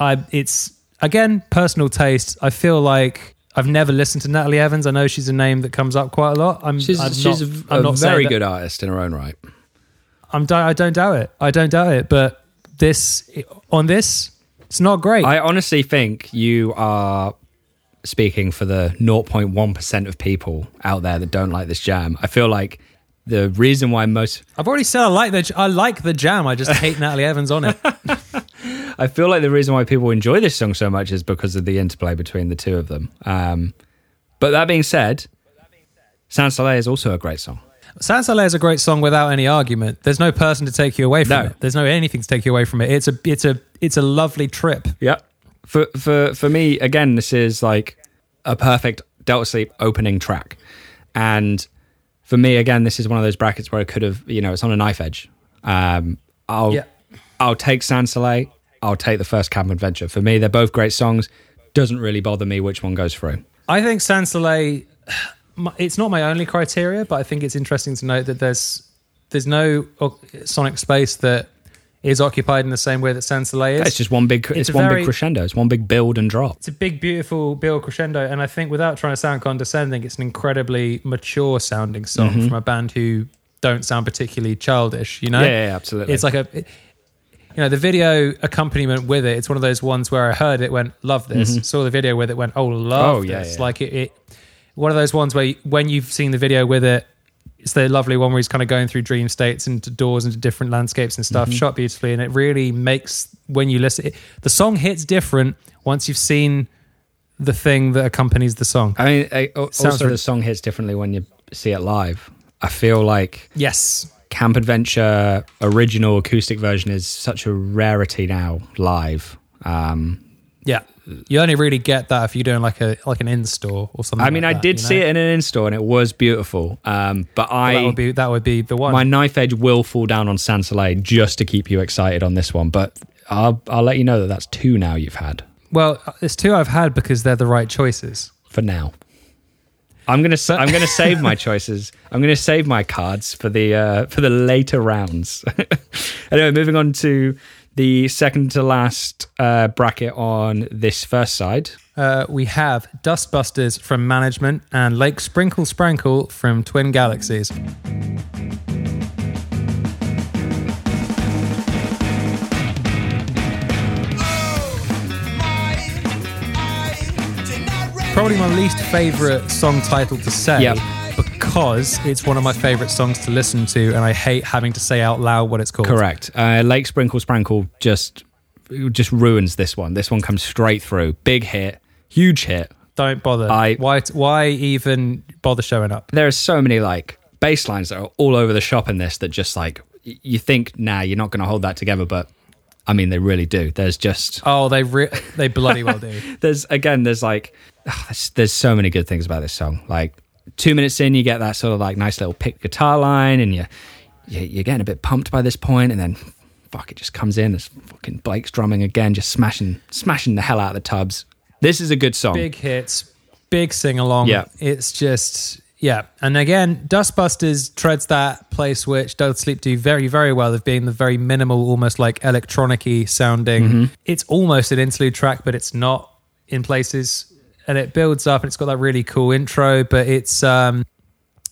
I it's again personal taste. I feel like I've never listened to Natalie Evans. I know she's a name that comes up quite a lot. I'm she's I'm she's not, a, I'm a not saying very good artist in her own right. I'm I don't doubt it. I don't doubt it. But this on this, it's not great. I honestly think you are speaking for the 0.1% of people out there that don't like this jam. I feel like the reason why most I've already said I like the I like the jam. I just hate Natalie Evans on it. [LAUGHS] I feel like the reason why people enjoy this song so much is because of the interplay between the two of them. Um, but that being said, Sans Soleil is also a great song. Sans is a great song without any argument. There's no person to take you away from No. it. There's no anything to take you away from it. It's a it's a it's a lovely trip. Yeah. For for for me, again, this is like a perfect Delta Sleep opening track, and for me, again, this is one of those brackets where I could have, you know, it's on a knife edge. Um, I'll Yeah. I'll take Sans Soleil. I'll take the first Camp Adventure. For me, they're both great songs. Doesn't really bother me which one goes through. I think Sans Soleil. My- It's not my only criteria, but I think it's interesting to note that there's there's no sonic space that is occupied in the same way that Sans Soleil is. It's just one big. It's, a one very- big crescendo. It's one big build and drop. it's a big, beautiful build crescendo, and I think without trying to sound condescending, it's an incredibly mature sounding song Mm-hmm. from a band who don't sound particularly childish. You know, Yeah, yeah, yeah, absolutely. It's like a, you know, the video accompaniment with it. It's one of those ones where I heard it, went love this. Saw the video with it, went oh love Mm-hmm. Oh, yeah, this. yeah. Like it, it, one of those ones where you, when you've seen the video with it. It's the lovely one where he's kind of going through dream states into doors into different landscapes and stuff, Mm-hmm. shot beautifully, and it really makes when you listen. It, the song hits different once you've seen the thing that accompanies the song. I mean, I, al- also the song hits differently when you see it live. I feel like Yes, Camp Adventure original acoustic version is such a rarity now live. Um, yeah. You only really get that if you're doing like a like an in store or something. I mean, like I that, did you know? see it in an in-store and it was beautiful. Um, but Well, I, that would be that would be the one. my knife edge will fall down on Sans Soleil just to keep you excited on this one. But I'll, I'll let you know that that's two now you've had well, it's two I've had because they're the right choices. for now. I'm gonna I'm gonna save my [LAUGHS] choices. I'm gonna save my cards for the uh, for the later rounds. [LAUGHS] anyway, moving on to the second to last uh, bracket on this first side. Uh, we have Dustbusters from Management and Lake Sprinkle Sprankle from Twin Galaxies. Probably my least favorite song title to say Yep. Because it's one of my favorite songs to listen to, and I hate having to say out loud what it's called. Correct. Uh, Lake Sprinkle Sprankle just just ruins this one. This one comes straight through. Big hit, huge hit. Don't bother. I- why? Why even bother showing up? There are so many like bass lines that are all over the shop in this that just like you think, nah, you're not going to hold that together, but I mean, they really do. There's just Oh, they re- they bloody well do. [LAUGHS] there's again there's like ah, [SIGHS] there's, there's so many good things about this song like two minutes in you get that sort of like nice little pick guitar line and you, you you're getting a bit pumped by this point and then fuck it just comes in it's fucking blake's drumming again just smashing smashing the hell out of the tubs this is a good song big hits, big sing along. Yeah. It's just yeah. And again, Dustbusters treads that place which Delta Sleep do very, very well of being the very minimal, almost like electronic-y sounding. Mm-hmm. It's almost an interlude track, but it's not. in places, and it builds up, and it's got that really cool intro. But it's um,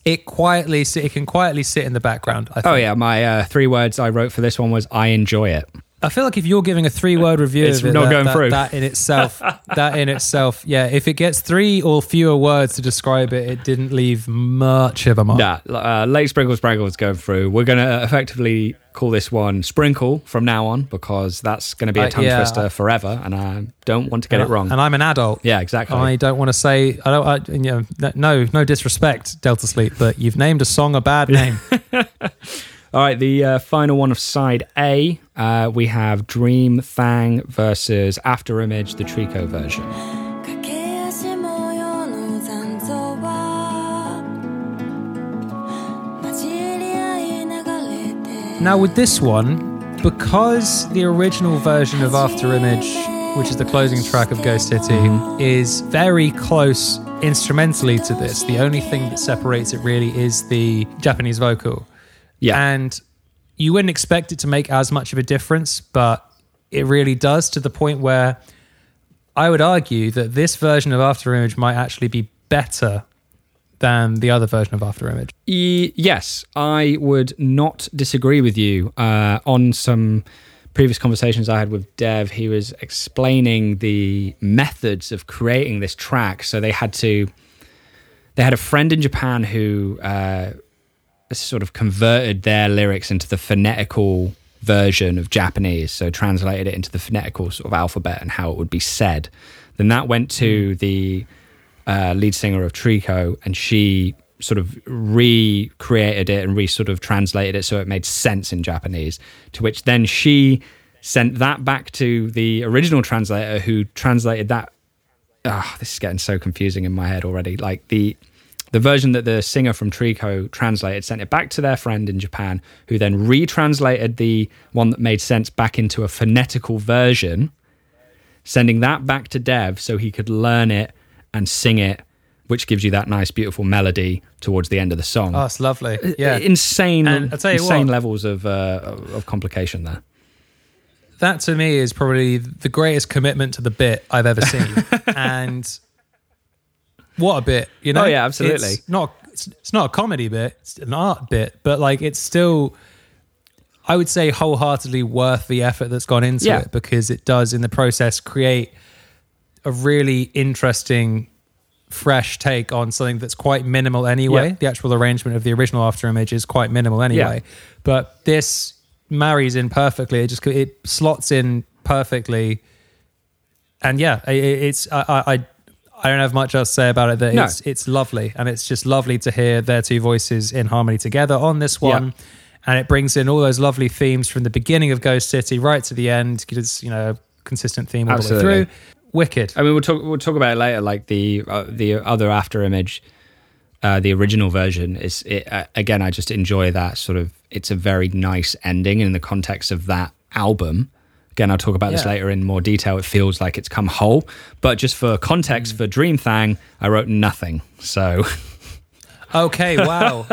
it quietly it can quietly sit in the background. I think. Oh yeah, my uh, three words I wrote for this one was I enjoy it. I feel like if you're giving a three word review It's it, not that, going that- through. that in [LAUGHS] itself, that in itself, yeah, if it gets three or fewer words to describe it, it didn't leave much of a mark. Yeah, uh, late sprinkle sprinkle is going through. We're going to effectively call this one sprinkle from now on because that's going to be a Uh, tongue yeah. twister forever, and I don't want to get and, it wrong. And I'm an adult. yeah, exactly. I don't want to say I don't. I, you know, no, no disrespect, Delta Sleep, but you've named a song a bad name. [LAUGHS] All right, the uh, final one of side A, uh, we have Dream Thang versus After Image, the tricot version. Now, with this one, because the original version of After Image, which is the closing track of Ghost City, mm-hmm. is very close instrumentally to this, the only thing that separates it really is the Japanese vocal. Yeah. And you wouldn't expect it to make as much of a difference, but it really does to the point where I would argue that this version of After Image might actually be better than the other version of After Image. E- yes, I would not disagree with you. Uh, on some previous conversations I had with Dev, he was explaining the methods of creating this track. So they had to, they had a friend in Japan who uh, sort of converted their lyrics into the phonetical version of Japanese, so translated it into the phonetical sort of alphabet and how it would be said. Then that went to the uh, lead singer of tricot, and she sort of recreated it and re sort of translated it so it made sense in Japanese. To which then she sent that back to the original translator, who translated that. Ah, this is getting so confusing in my head already. Like the the version that the singer from tricot translated sent it back to their friend in Japan, who then retranslated the one that made sense back into a phonetical version, sending that back to Dev so he could learn it and sing it, which gives you that nice, beautiful melody towards the end of the song. Oh, it's lovely. Yeah. insane, I'll tell you insane what. levels of uh, of complication there. that to me is probably the greatest commitment to the bit I've ever seen. [LAUGHS] and what a bit, you know? Oh, yeah, absolutely. It's not it's, it's not a comedy bit, it's an art bit, but like it's still I would say wholeheartedly worth the effort that's gone into Yeah. it because it does in the process create a really interesting fresh take on something that's quite minimal anyway. Yeah. The actual arrangement of the original after image is quite minimal anyway. But this marries in perfectly. It just it slots in perfectly. And yeah, i- i- it's I I I- don't have much else to say about it. That No. it's it's lovely, and it's just lovely to hear their two voices in harmony together on this one. And it brings in all those lovely themes from the beginning of Ghost City right to the end. It's you know a consistent theme all the way through. Wicked. I mean, we'll talk we'll talk about it later. Like the uh, the other after image, uh, the original version is it, uh, again. I just enjoy that sort of. It's a very nice ending in the context of that album. Again, I'll talk about this later in more detail. It feels like it's come whole, but just for context, mm. for Dream Thang, I wrote nothing. So Okay, [LAUGHS] wow.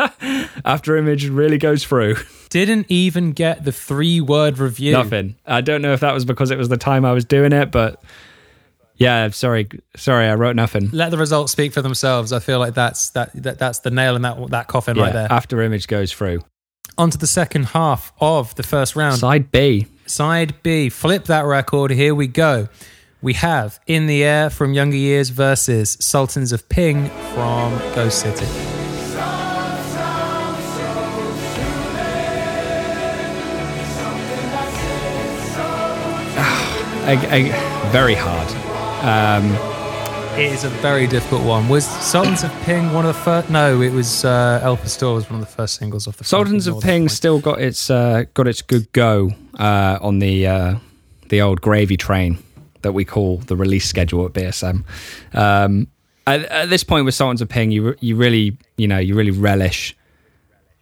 after image really goes through Didn't even get the three word review. nothing. I don't know if that was because it was the time I was doing it, but yeah, sorry, sorry, I wrote nothing. Let the results speak for themselves. I feel like that's that, that that's the nail in that that coffin Yeah, right there. after image goes through. On to the second half of the first round. Side B. Side B, flip that record. Here we go. We have In the Air from Younger Years versus Sultans of Ping from Ghost City. I, I, very hard. Um, It is a very difficult one. Was Sultans of Ping one of the first? No, it was uh, El Pastor was one of the first singles off the. Sultans of Ping still got its uh, got its good go uh, on the uh, the old gravy train that we call the release schedule at BSM. Um, at, at this point with Sultans of Ping, you you really you know you really relish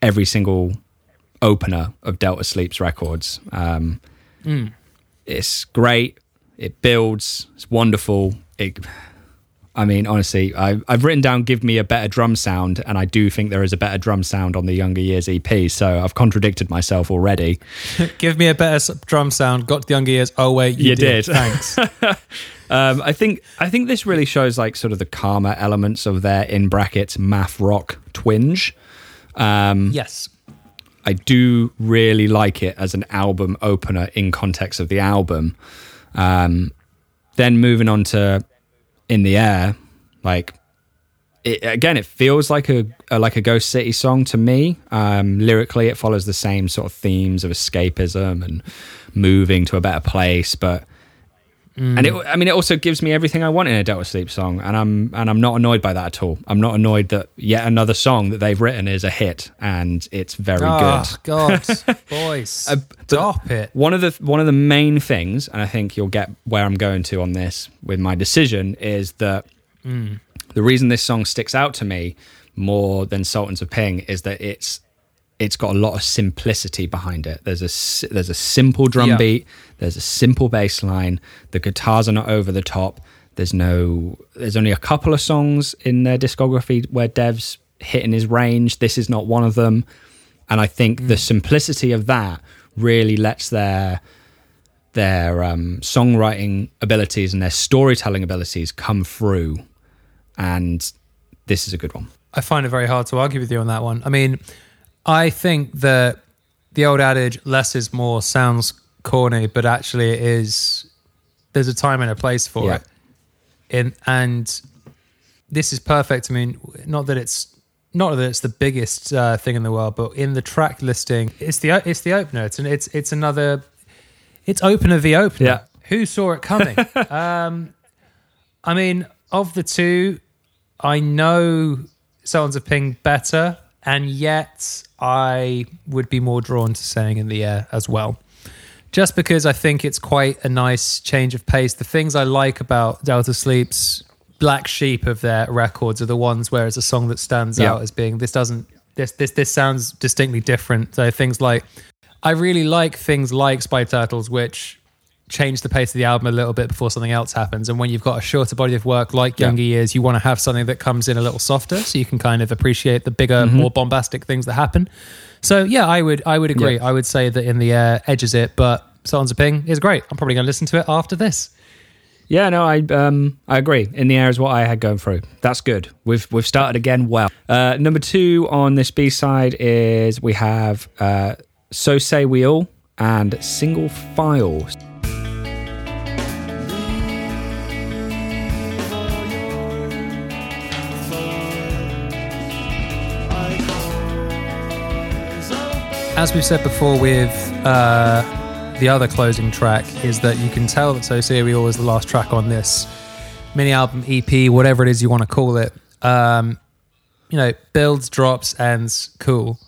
every single opener of Delta Sleep's records. Um, It's great. It builds. It's wonderful. It. I mean, honestly, I, I've written down "Give me a better drum sound," and I do think there is a better drum sound on the Younger Years EP. So I've contradicted myself already. [LAUGHS] Give me a better drum sound. Got to the Younger Years. Oh wait, you, You did. Thanks. [LAUGHS] Um, I think I think this really shows like sort of the calmer elements of their in brackets math rock twinge. Um, Yes. I do really like it as an album opener in context of the album. Um, then moving on to "In the Air," like it, again, it feels like a, a like a Ghost City song to me. Um, lyrically, it follows the same sort of themes of escapism and moving to a better place, but and it, mm. I mean, it also gives me everything I want in a Delta Sleep song, and I'm and I'm not annoyed by that at all. I'm not annoyed that yet another song that they've written is a hit and it's very Oh, good. God. [LAUGHS] Boys. Uh, Stop it. One of the one of the main things, and I think you'll get where I'm going to on this with my decision, is that mm. the reason this song sticks out to me more than Sultans of Ping is that it's it's got a lot of simplicity behind it. There's a there's a simple drum Yeah. beat. There's a simple bass line. The guitars are not over the top. There's no. There's only a couple of songs in their discography where Dev's hitting his range. This is not one of them. And I think the simplicity of that really lets their their um, songwriting abilities and their storytelling abilities come through. And this is a good one. I find it very hard to argue with you on that one. I mean, I think that the old adage "less is more" sounds corny, but actually it is. There's a time and a place for Yeah. it, in and this is perfect. I mean, not that it's not that it's the biggest uh, thing in the world, but in the track listing, it's the it's the opener. It's an, it's it's another. It's opener the opener. Yeah. Who saw it coming? [LAUGHS] um, I mean, of the two, I know Sultans of Ping better, and yet I would be more drawn to saying in the air as well. Just because I think it's quite a nice change of pace. The things I like about Delta Sleep's black sheep of their records are the ones where it's a song that stands Yeah. out as being this doesn't this this this sounds distinctly different. So things like I really like things like Spy Turtles, which change the pace of the album a little bit before something else happens. And when you've got a shorter body of work like Yeah. Younger Years, you want to have something that comes in a little softer so you can kind of appreciate the bigger, Mm-hmm. more bombastic things that happen. So yeah, I would I would agree. Yeah. I would say that in the air edges it, but Sultans of Ping is great. I'm probably going to listen to it after this. Yeah, no, I um I agree. In the air is what I had going through. That's good. We've we've started again well. Uh, number two on this B side is we have uh, So Say We All and Single File. As we've said before with uh, the other closing track, is that you can tell that So All is the last track on this mini album, EP, whatever it is you want to call it. Um, you know, builds, drops, ends, cool.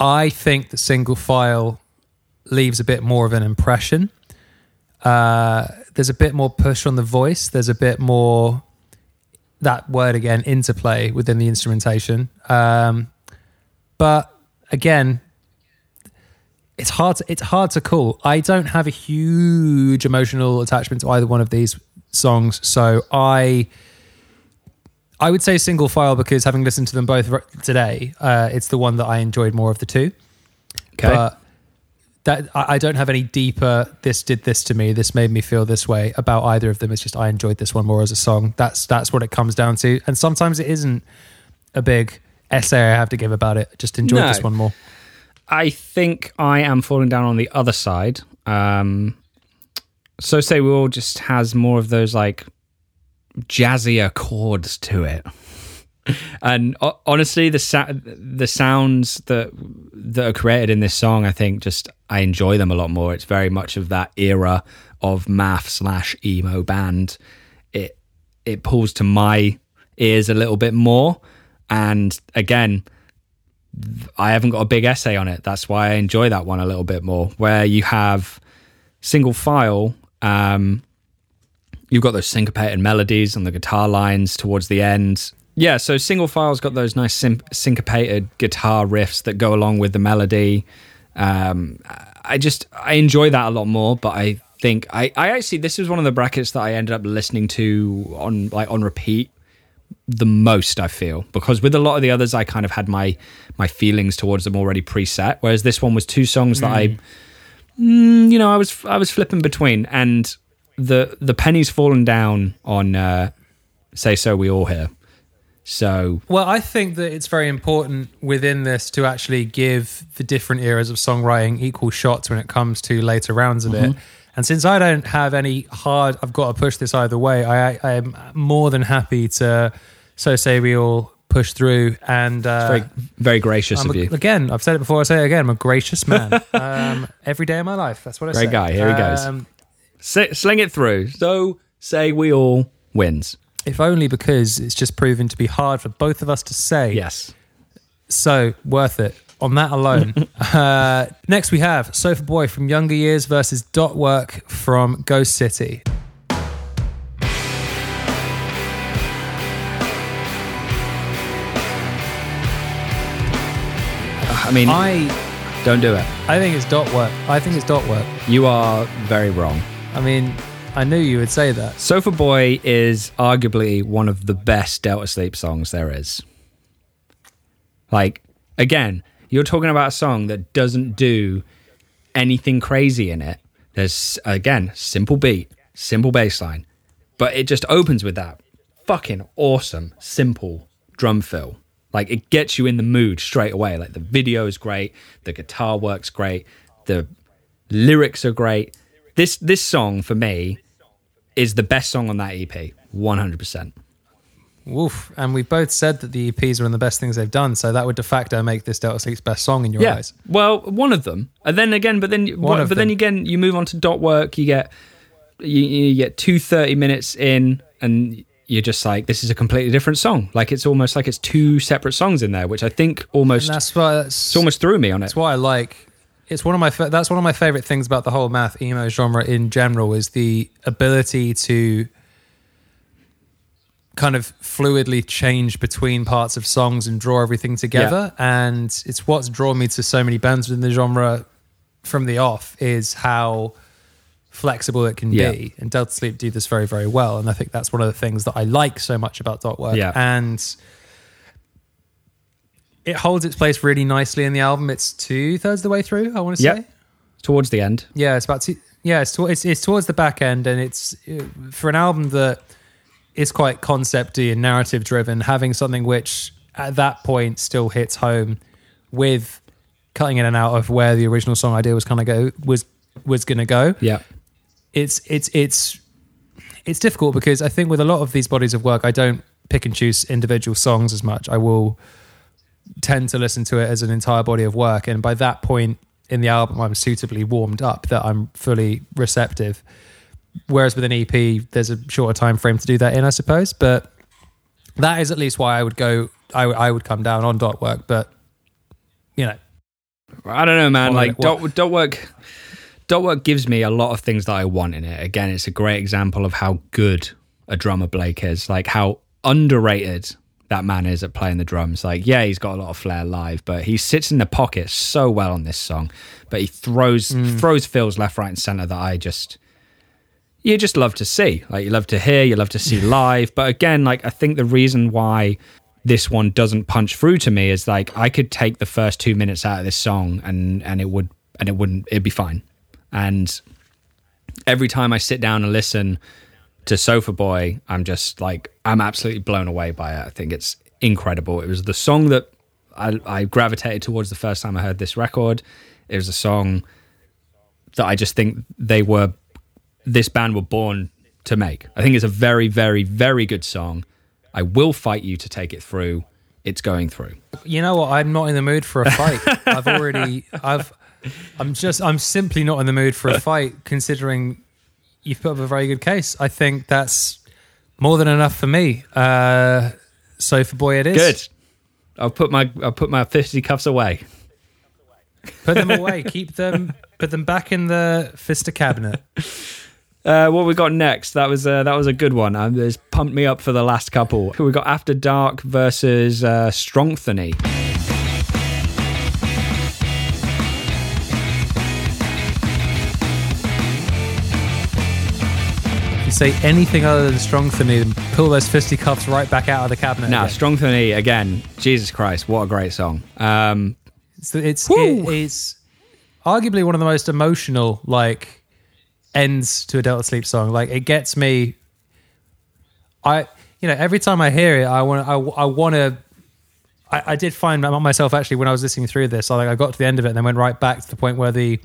I think the single file leaves a bit more of an impression. Uh, there's a bit more push on the voice. There's a bit more that word again interplay within the instrumentation. Um, but again, it's hard. To, it's hard to call. I don't have a huge emotional attachment to either one of these songs, so I. I would say single file because having listened to them both today, uh, it's the one that I enjoyed more of the two. Okay. But that I I don't have any deeper. This did this to me. This made me feel this way about either of them. It's just I enjoyed this one more as a song. That's that's what it comes down to. And sometimes it isn't a big essay I have to give about it. Just enjoyed No. this one more. I think I am falling down on the other side. Um, so say we all just has more of those like jazzier chords to it. [LAUGHS] And ho- honestly, the sa- the sounds that that are created in this song, I think, just I enjoy them a lot more. It's very much of that era of math slash emo band. It it pulls to my ears a little bit more. And again, I haven't got a big essay on it. That's why I enjoy that one a little bit more. Where you have single file, um, you've got those syncopated melodies on the guitar lines towards the end. Yeah, so single file's got those nice syn- syncopated guitar riffs that go along with the melody. Um, I just I enjoy that a lot more, but I think I, I actually this is one of the brackets that I ended up listening to on like on repeat the most I feel because with a lot of the others I kind of had my my feelings towards them already preset whereas this one was two songs that I mm, you know I was I was flipping between and the the penny's fallen down on uh, "Say So We All Here." So Well, I think that it's very important within this to actually give the different eras of songwriting equal shots when it comes to later rounds of it. And since I don't have any hard, I've got to push this either way. I, I am more than happy to, so say we all push through. And uh, very very gracious I'm of a- you. again, I've said it before. I say it again. I'm a gracious man. [LAUGHS] um, every day of my life. That's what I say. Great say. guy. Here he goes. Um, S- sling it through. So say we all wins. if only because it's just proven to be hard for both of us to say. Yes. So worth it on that alone. [LAUGHS] uh, next, we have Sofa Boy from Younger Years versus Dot Work from Ghost City. I mean, I don't do it. I think it's Dot Work. I think it's Dot Work. You are very wrong. I mean, I knew you would say that. Sofa Boy is arguably one of the best Delta Sleep songs there is. Like, again, you're talking about a song that doesn't do anything crazy in it. There's, again, simple beat, simple bass line, but it just opens with that fucking awesome, simple drum fill. Like, it gets you in the mood straight away. Like, the video is great, the guitar works great, the lyrics are great. This this song for me is the best song on that EP, 100%. Woof. And we both said that the EPs are one of the best things they've done. So that would de facto make this Delta Sleep's best song in your Yeah. eyes. Well, one of them. And then again, but then One but then again you move on to dot work, you get you, you get two 30 minutes in and you're just like this is a completely different song. Like it's almost like it's two separate songs in there, which I think almost And that's why it's almost threw me on it. that's why I like. It's one of my that's one of my favorite things about the whole math emo genre in general is the ability to kind of fluidly change between parts of songs and draw everything together. And it's what's drawn me to so many bands within the genre from the off is how flexible it can Yeah. be. And Delta Sleep do this very, very well. And I think that's one of the things that I like so much about Dot Work. Yeah. And it holds its place really nicely in the album. It's two thirds of the way through, I want to Yep. say. Towards the end. Yeah, it's about two, yeah, it's, to, it's it's towards the back end, and it's uh, for an album that is quite concepty and narrative driven. Having something which at that point still hits home with cutting in and out of where the original song idea was kind of go was was going to go. Yeah. It's it's it's it's difficult because I think with a lot of these bodies of work, I don't pick and choose individual songs as much. I will tend to listen to it as an entire body of work, and by that point in the album, I'm suitably warmed up that I'm fully receptive. Whereas with an EP, there's a shorter time frame to do that in, I suppose. But that is at least why I would go. I, I would come down on dot work, but you know, I don't know, man. Like dot, dot work, dot work gives me a lot of things that I want in it. Again, it's a great example of how good a drummer Blake is. Like how underrated that man is at playing the drums. Like, yeah, he's got a lot of flair live, but he sits in the pocket so well on this song. But he throws mm. throws fills left, right, and center that I just you just love to see. Like you love to hear, you love to see live. But again, like I think the reason why this one doesn't punch through to me is like I could take the first two minutes out of this song and and it would and it wouldn't it'd be fine. And every time I sit down and listen to Sofa Boy, I'm just like I'm absolutely blown away by it. I think it's incredible. It was the song that I, I gravitated towards the first time I heard this record. It was a song that I just think they were this band were born to make. I think it's a very, very, very good song. I will fight you to take it through. It's going through. you know what? I'm not in the mood for a fight. I've already, I've, I'm just, I'm simply not in the mood for a fight. Considering you've put up a very good case, I think that's more than enough for me. Uh, Sofa Boy, it is Good. I'll put my I'll put my fisticuffs away. Put them away. Keep them. Put them back in the Fister cabinet. [LAUGHS] Uh, what we got next? That was uh, that was a good one. Um, it's pumped me up for the last couple. We got After Dark versus uh, Strongthany. If you say anything other than strong for me, then pull those fisticuffs right back out of the cabinet. Now, again. Strongthany again. Jesus Christ, what a great song. Um, It's it's, it is arguably one of the most emotional like ends to a Delta Sleep song. Like it gets me. I you know every time I hear it, I want I, I want to. I, I did find myself actually when I was listening through this. I like I got to the end of it and then went right back to the point where the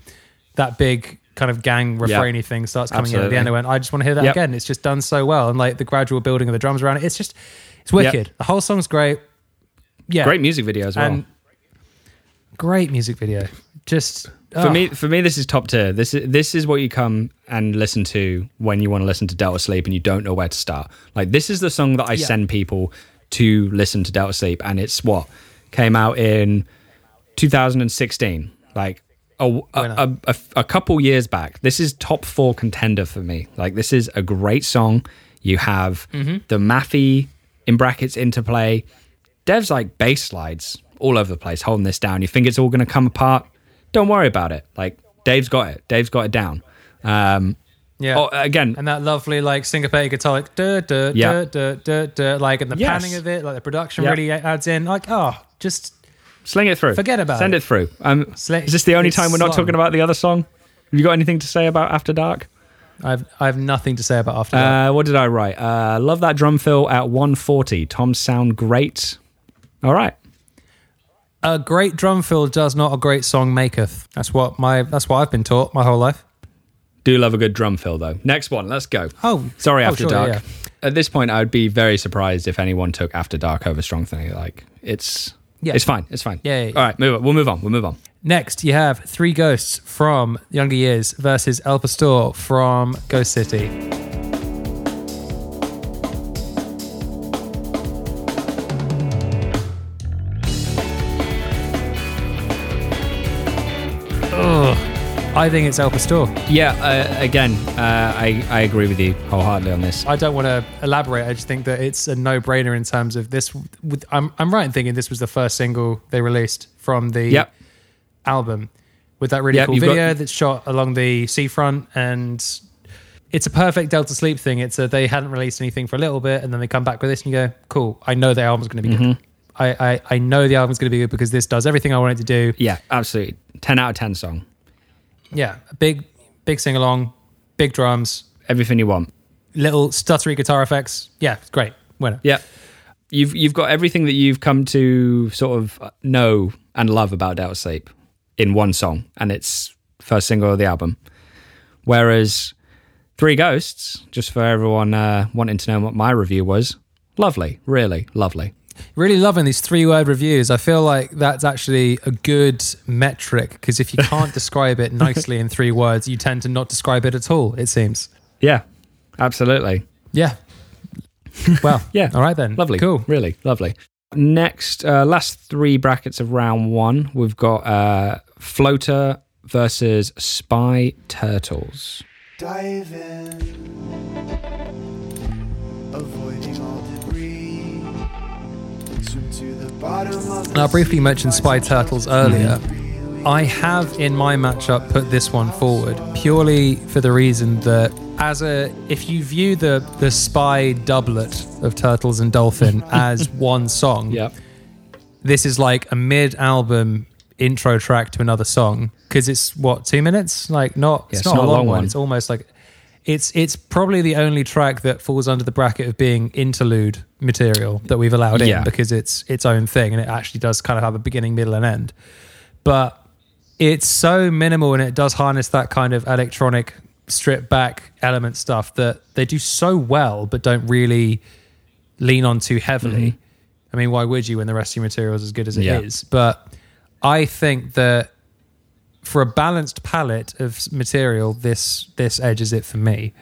that big kind of gang refrainy thing starts coming in at the end. I went, I just want to hear that Yep. again. It's just done so well, and like the gradual building of the drums around it. It's just it's wicked. The whole song's great. Yeah, Great music video as well. and great music video. Just for oh, me, ah. for me, this is top tier. This is this is what you come and listen to when you want to listen to Delta Sleep and you don't know where to start. Like this is the song that I Yeah. send people to listen to Delta Sleep, and it's what came out in 2016. Like a, a, a, a, a couple years back. This is top four contender for me. Like this is a great song. You have mm-hmm. the Maffy in brackets interplay. Dev's like bass slides all over the place, holding this down. You think it's all going to come apart? Don't worry about it. Like Dave's got it. Dave's got it down. Um, yeah. oh, again, and that lovely like syncopated guitar, like duh, duh, Yeah. duh, duh, duh, duh, like and the Yes. panning of it, like the production Yeah. really adds in. Like oh, just sling it through. Forget about Send it. Send it, through. Um, Sli- is this the only time we're not slung. talking about the other song? Have you got anything to say about After Dark? I've I have nothing to say about after Dark. Uh, what did I write? Uh, love that drum fill at 140. Toms sound great. All right. A great drum fill does not a great song maketh. That's what my that's what I've been taught my whole life. Do love a good drum fill though. Next one. Let's go. Oh, Sorry, oh, After sure, Dark. yeah. At this point, I would be very surprised if anyone took After Dark over Strong Thing. Like it's, Yeah. it's fine. It's fine. Yeah, yeah, yeah. All right, move on. We'll move on. We'll move on. Next, you have Three Ghosts from Younger Years versus El Pastor from Ghost City. I think it's El Pastor. Yeah. Uh, again, uh, I I agree with you wholeheartedly on this. I don't want to elaborate. I just think that it's a no-brainer in terms of this. With, I'm I'm right in thinking this was the first single they released from the Yep. album with that really Yep, cool you've got- video that's shot along the seafront and it's a perfect Delta Sleep thing. It's a they hadn't released anything for a little bit and then they come back with this and you go, cool. I know the album's going to be Mm-hmm. good. I, I I know the album's going to be good because this does everything I want it to do. Yeah, absolutely. Ten out of ten song. Yeah, a big big sing along, big drums, Everything you want. little stuttery guitar effects. Yeah, it's great. Winner. Yeah. You've you've got everything that you've come to sort of know and love about Delta Sleep in one song, and it's first single of the album. Whereas Three Ghosts, just for everyone uh, wanting to know what my review was, lovely, really lovely. Really loving these three word reviews. I feel like that's actually a good metric because if you [LAUGHS] can't describe it nicely in three words, you tend to not describe it at all, it seems. Yeah, absolutely. Yeah. Well, [LAUGHS] Yeah. All right then. Lovely. Cool. Really lovely. Next, uh, last three brackets of round one, we've got uh, Floater versus Spy Turtles. Dive in, Now, I briefly mentioned Spy Turtles earlier. Mm-hmm. I have in my matchup put this one forward purely for the reason that as a if you view the the spy doublet of Turtles and Dolphin [LAUGHS] as one song, Yep. this is like a mid-album intro track to another song because it's what two minutes like not Yeah, it's, not, a long, one. one. it's almost like it's it's probably the only track that falls under the bracket of being interlude material that we've allowed in because it's its own thing and it actually does kind of have a beginning middle and end but it's so minimal and it does harness that kind of electronic strip back element stuff that they do so well but don't really lean on too heavily. Mm-hmm. I mean, why would you when the rest of your material is as good as it is? Yeah. But I think that for a balanced palette of material, this this edges it for me.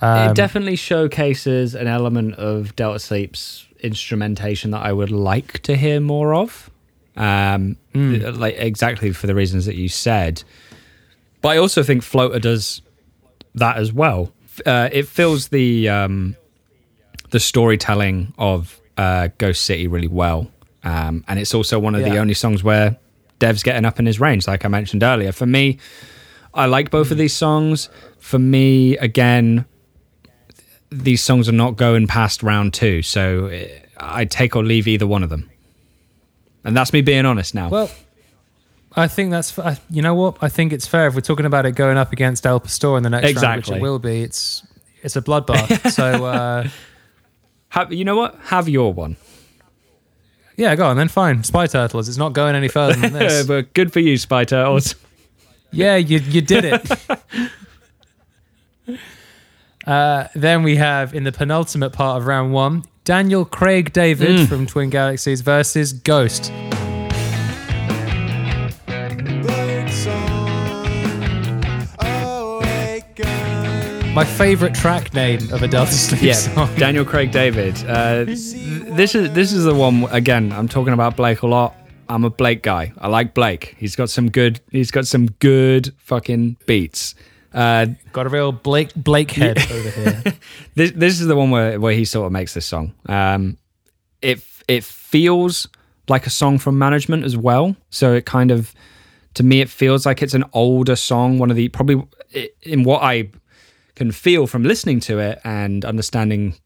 Um, it definitely showcases an element of Delta Sleep's instrumentation that I would like to hear more of. Um, Hmm. like exactly for the reasons that you said. But I also think Floater does that as well. Uh, it fills the um, the storytelling of uh, Ghost City really well, um, and it's also one of the only songs where Dev's getting up in his range, like I mentioned earlier. For me, I like both of these songs. For me, again, these songs are not going past round two, so I take or leave either one of them, and that's me being honest now. Well, I think that's. I- You know what? I think it's fair if we're talking about it going up against El Pastor in the next round, which it will be. It's it's a bloodbath. so [LAUGHS] uh, Have, you know what? Have your one. Yeah, go on then. Fine. Spy Turtles. It's not going any further than this. [LAUGHS] but good for you, Spy Turtles. [LAUGHS] yeah, you you did it. [LAUGHS] uh, then we have in the penultimate part of round one, Daniel Craig David Mm. from Twin Galaxies versus Ghost. My favorite track name of a Delta Sleep yeah, song. Daniel Craig David. Uh, this is this is the one again. I'm talking about Blake a lot. I'm a Blake guy. I like Blake. He's got some good. He's got some good fucking beats. Uh, Got a real Blake Blake head over here. [LAUGHS] this this is the one where, where he sort of makes this song. Um, it it feels like a song from management as well. So it kind of to me it feels like it's an older song. One of the probably in what I can feel from listening to it and understanding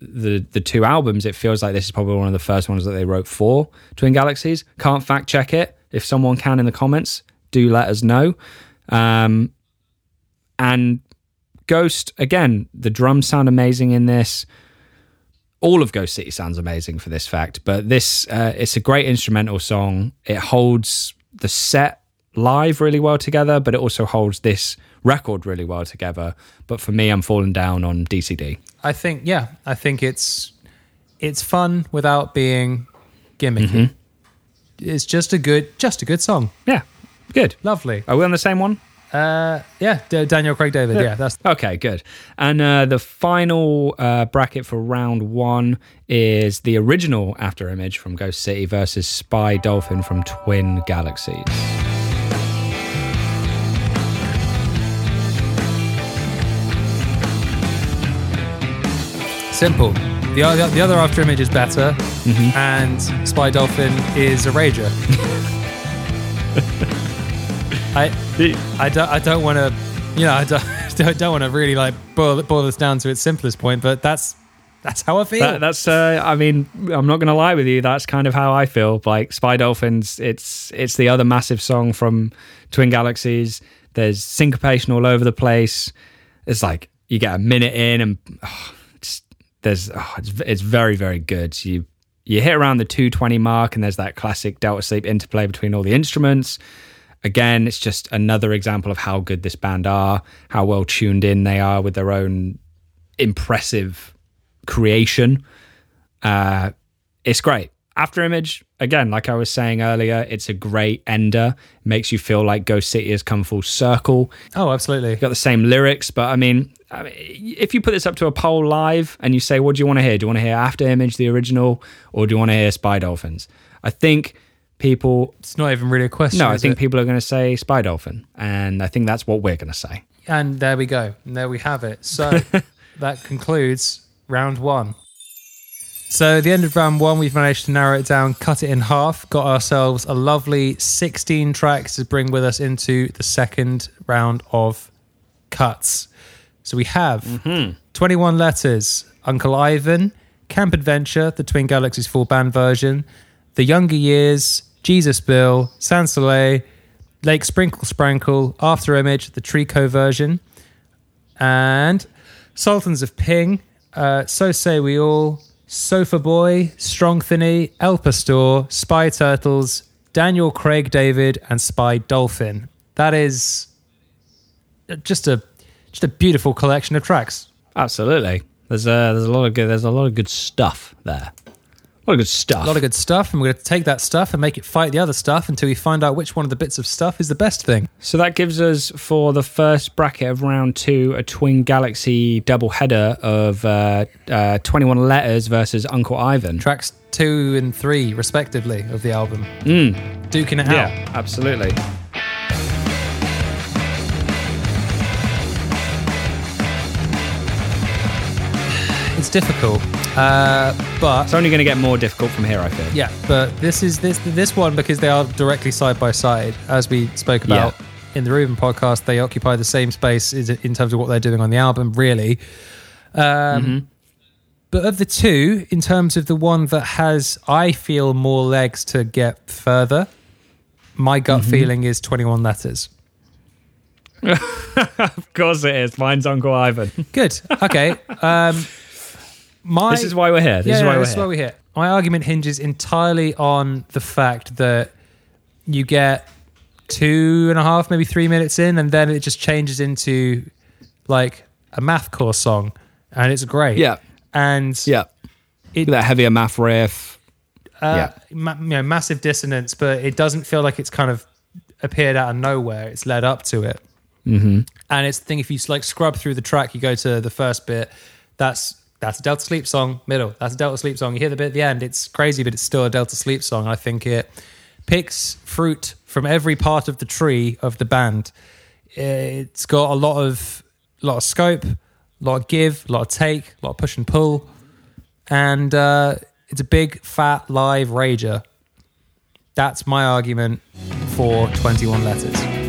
the the two albums. It feels like this is probably one of the first ones that they wrote for Twin Galaxies. Can't fact check it. If someone can in the comments, do let us know. Um, and Ghost again, the drums sound amazing in this. All of Ghost City sounds amazing for this fact, but this uh, it's a great instrumental song. It holds the set live really well together, but it also holds this record really well together. But for me, I'm falling down on DCD. I think yeah, I think it's it's fun without being gimmicky. Mm-hmm. It's just a good just a good song. Yeah, good. Lovely. Are we on the same one? Uh, yeah, D- Daniel Craig David. Yeah, that's Okay, good. And uh, the final uh, bracket for round one is the original After Image from Ghost City versus Spy Dolphin from Twin Galaxies. Simple. The other, the other after image is better, Mm-hmm. and Spy Dolphin is a rager. [LAUGHS] I I don't I don't want to, you know, I don't [LAUGHS] don't, don't want to really like boil boil this down to its simplest point, but that's that's how I feel. That, that's, uh, I mean, I'm not going to lie with you. That's kind of how I feel. Like Spy Dolphins, it's it's the other massive song from Twin Galaxies. There's syncopation all over the place. It's like you get a minute in, and oh, there's oh, it's, it's very very good. You you hit around the 220 mark, and there's that classic Delta Sleep interplay between all the instruments. Again, it's just another example of how good this band are, how well tuned in they are with their own impressive creation. Uh, it's great. After Image, again, like I was saying earlier, it's a great ender. Makes you feel like Ghost City has come full circle. oh, absolutely. Got the same lyrics, but I mean, I mean, if you put this up to a poll live and you say, "What do you want to hear? Do you want to hear After Image, the original, or do you want to hear Spy Dolphins?" I think people. It's not even really a question. No, I think it? people are going to say Spy Dolphin, and I think that's what we're going to say. And there we go. And there we have it. So [LAUGHS] that concludes round one. So at the end of round one, we've managed to narrow it down, cut it in half, got ourselves a lovely 16 tracks to bring with us into the second round of cuts. So we have 21 letters, Uncle Ivan, Camp Adventure, the Twin Galaxies full band version, The Younger Years, Jesus Bill, Sans Soleil, Lake Sprinkle Sprankle, After Image, the tricot version, and Sultans of Ping, uh, So Say We All, Sofa Boy, Strongthany, El Pastor, Spy Turtles, Daniel Craig David, and Spy Dolphin. That is uh, just a just a beautiful collection of tracks. Absolutely. There's a there's a lot of good there's a lot of good stuff there. A lot of good stuff. A lot of good stuff, and we're going to take that stuff and make it fight the other stuff until we find out which one of the bits of stuff is the best thing. So that gives us for the first bracket of round two a Twin Galaxy double header of uh, uh, 21 letters versus Uncle Ivan. Tracks two and three, respectively, of the album. Mm, Duking it out. yeah, absolutely. It's difficult, uh, but It's only going to get more difficult from here, I feel. yeah, but this is this this one because they are directly side by side, as we spoke about in the Ruben podcast. They occupy the same space is- in terms of what they're doing on the album, really. Um, But of the two, in terms of the one that has, I feel more legs to get further, My gut Mm-hmm. feeling is 21 letters. [LAUGHS] Of course it is. Mine's Uncle Ivan. Good. Okay. Um, [LAUGHS] my this is why we're here. This yeah, is why yeah, we're this is why we're here. My argument hinges entirely on the fact that you get two and a half, maybe three minutes in, and then it just changes into like a mathcore song, and it's great. Yeah. and yeah. it That heavier math riff. uh, ma- you know, massive dissonance, but it doesn't feel like it's kind of appeared out of nowhere. It's led up to it. Mm-hmm. And it's the thing if you like scrub through the track, you go to the first bit. That's that's a Delta Sleep song. Middle, that's a Delta Sleep song. You hear the bit at the end. It's crazy, but it's still a Delta Sleep song. I think it picks fruit from every part of the tree of the band. It's got a lot of lot of scope, a lot of give, a lot of take, a lot of push and pull and uh, it's a big fat live rager. That's my argument for 21 letters.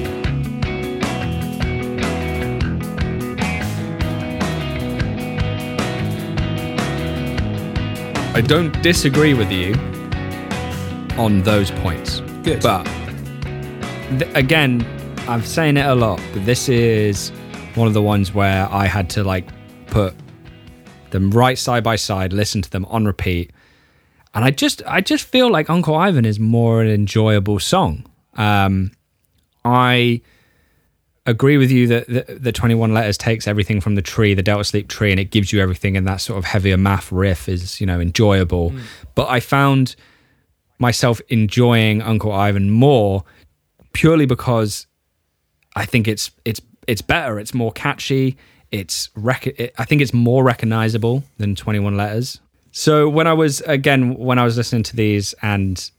I don't disagree with you on those points. Good. But th- again, I'm saying it a lot, but this is one of the ones where I had to like put them right side by side, listen to them on repeat. And I just I just feel like Uncle Ivan is more an enjoyable song. Um I agree with you that the, the 21 letters takes everything from the tree, the Delta Sleep tree, and it gives you everything. And that sort of heavier math riff is, you know, enjoyable. Mm. But I found myself enjoying Uncle Ivan more purely because I think it's it's it's better. It's more catchy. It's rec- it, I think it's more recognizable than 21 letters. So when I was again when I was listening to these and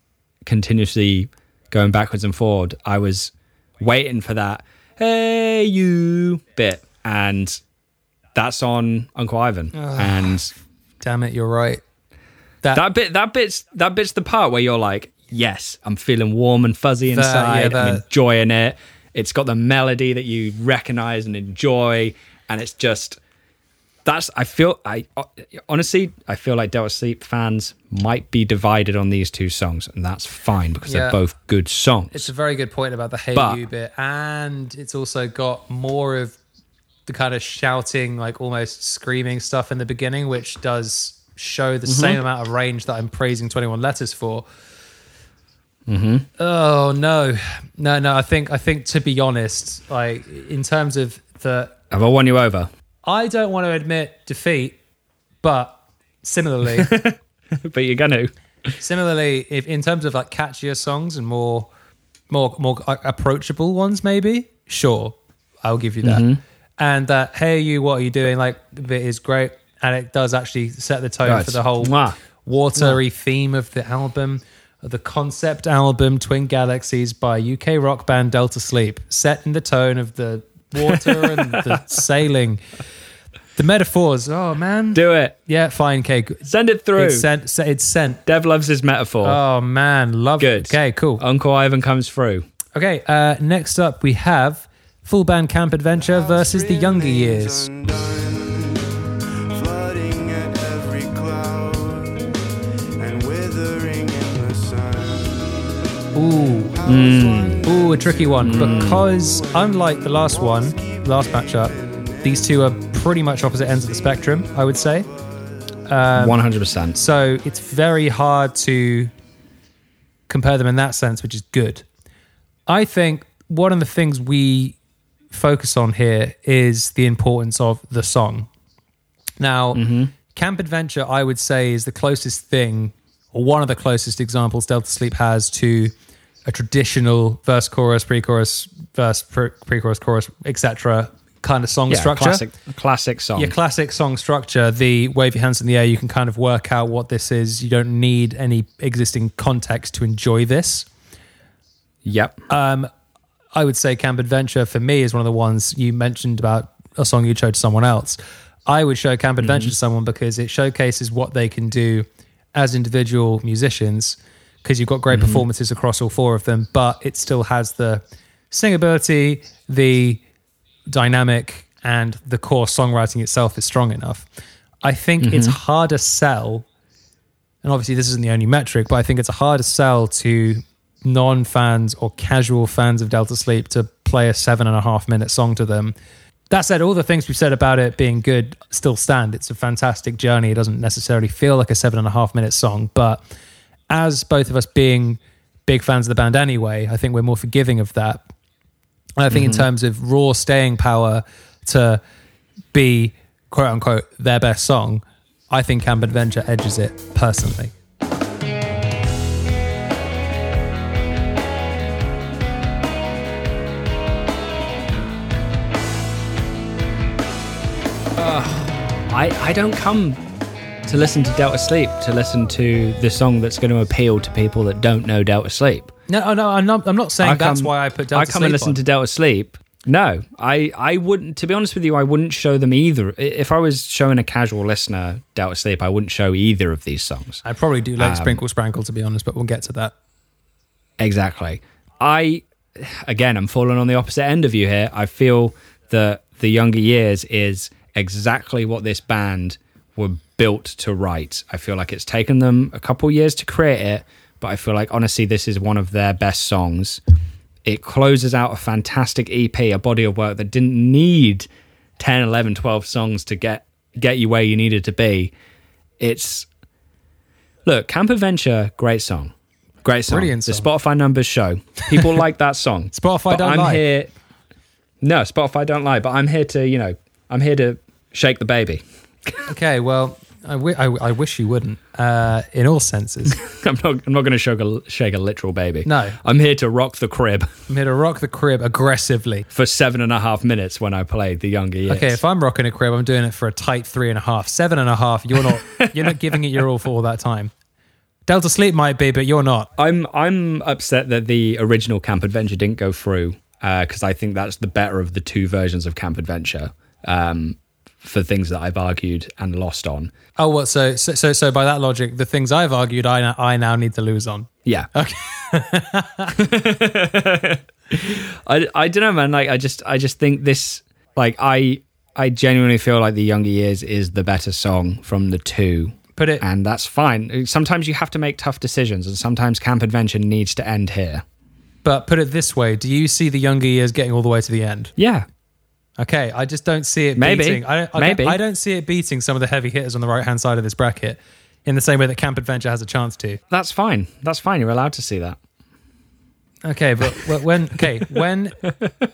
continuously going backwards and forward, I was waiting for that "Hey you" bit, and that's on Uncle Ivan. and Damn it, you're right. That, that bit, that bit's that bit's the part where you're like, yes, I'm feeling warm and fuzzy That- inside. yeah, I'm enjoying it. It's got the melody that you recognize and enjoy, and it's just that's. I feel I honestly I feel like Delta Sleep fans might be divided on these two songs, and that's fine because Yeah. they're both good songs. it's a very good point about the Hey But- You bit. And it's also got more of the kind of shouting, like almost screaming stuff in the beginning, which does show the same amount of range that I'm praising 21 Letters for. Mm-hmm. Oh no, no, no! I think I think to be honest, like in terms of the Have I won you over? I don't want to admit defeat, but similarly, [LAUGHS] but you're gonna. similarly, if in terms of like catchier songs and more, more, more approachable ones, maybe sure, I'll give you that. Mm-hmm. And that hey, you, what are you doing? Like bit is great, and it does actually set the tone Right. for the whole Mwah. watery theme of the album. The concept album Twin Galaxies by UK rock band Delta Sleep, set in the tone of the water and the [LAUGHS] sailing. The metaphors, oh man. Do it. Yeah, fine, okay. good. Send it through. It's sent. It's sent. Dev loves his metaphor. Oh man, love Good. it. Okay, cool. Uncle Ivan comes through. Okay, uh, next up we have Full Band Camp Adventure versus the Younger Years. Ooh, mm. ooh, a tricky one mm. because unlike the last one, last matchup, these two are pretty much opposite ends of the spectrum. I would say. Um, One hundred percent. So it's very hard to compare them in that sense, which is good. I think one of the things we focus on here is the importance of the song. Now, mm-hmm. Camp Adventure, I would say, is the closest thing, or one of the closest examples Delta Sleep has to a traditional verse, chorus, pre-chorus, verse, pre- pre-chorus, chorus, etc. kind of song Yeah, structure classic, classic song. your classic song structure, the wave your hands in the air, you can kind of work out what this is. You don't need any existing context to enjoy this. Yep. Um, I would say Camp Adventure for me is one of the ones you mentioned about a song you showed to someone else. I would show Camp Adventure to someone because it showcases what they can do as individual musicians because you've got great mm-hmm. performances across all four of them, but it still has the singability, the dynamic, and the core songwriting itself is strong enough. I think mm-hmm. it's harder sell, and obviously this isn't the only metric, but I think it's a harder sell to non fans or casual fans of Delta Sleep to play a seven and a half minute song to them. That said, all the things we've said about it being good still stand. It's a fantastic journey. It doesn't necessarily feel like a seven and a half minute song, but as both of us being big fans of the band anyway, I think we're more forgiving of that. And I think in mm-hmm. terms of raw staying power to be quote unquote their best song, I think Camp Adventure edges it personally. I, I don't come to listen to Delta Sleep to listen to the song that's going to appeal to people that don't know Delta Sleep. No, no, I'm not. I'm not saying I that's come- why I put Delta Sleep. I come Sleep and listen on. to Delta Sleep. No, I, I wouldn't. To be honest with you, I wouldn't show them either. If I was showing a casual listener Delta Sleep, I wouldn't show either of these songs. I probably do like Um, Sprinkle Sprankle to be honest, but we'll get to that. Exactly. I, again, I'm falling on the opposite end of you here. I feel that the younger years is exactly what this band were built to write. I feel like it's taken them a couple years to create it, but I feel like honestly, this is one of their best songs. It closes out a fantastic EP, a body of work that didn't need 10, 11, 12 songs to get get you where you needed to be. It's look, Camp Adventure, great song. Great song. Brilliant The. Spotify numbers show. People [LAUGHS] like that song. Spotify But don't I'm lie. here No, Spotify don't lie, but I'm here to, you know, I'm here to shake the baby. Okay, well, I, I, I wish you wouldn't. Uh, in all senses, [LAUGHS] I'm not I'm not going to shake a shake a literal baby. No. I'm here to rock the crib I'm here to rock the crib aggressively. for seven and a half minutes when I played the younger years. Okay, if I'm rocking a crib, I'm doing it for a tight three and a half, seven and a half. You're not. [LAUGHS] you're not giving it your all for all that time. Delta Sleep might be, but you're not. I'm I'm upset that the original Camp Adventure didn't go through because I think that's the better of the two versions of Camp Adventure. Um, for things that I've argued and lost on. Oh, what? So, so, so, so by that logic, the things I've argued, I, now- I now need to lose on. Yeah. Okay. [LAUGHS] I, I don't know, man. Like, I just I just think this like I I genuinely feel like the younger years is the better song from the two. Put it. And that's fine. Sometimes you have to make tough decisions, and sometimes Camp Adventure needs to end here. But put it this way: Do you see the younger years getting all the way to the end? Yeah, Okay, I just don't see it Maybe. beating. I don't, I Maybe. I don't see it beating some of the heavy hitters on the right hand side of this bracket in the same way that Camp Adventure has a chance to. that's fine. That's fine. You're allowed to see that. Okay, but [LAUGHS] when okay when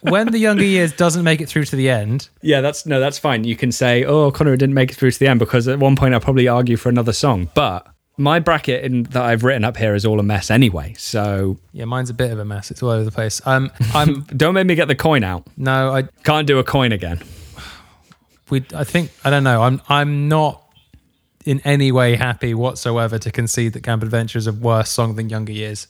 when the younger years doesn't make it through to the end, Yeah, that's no, that's fine. You can say, "Oh, Connor didn't make it through to the end," because at one point I'll probably argue for another song. But my bracket in, that I've written up here is all a mess anyway. So yeah, mine's a bit of a mess. It's all over the place. Um, I'm [LAUGHS] don't make me get the coin out. no, I Can't do a coin again. we I think I don't know. I'm I'm not in any way happy whatsoever to concede that Camp Adventure is a worse song than Younger Years.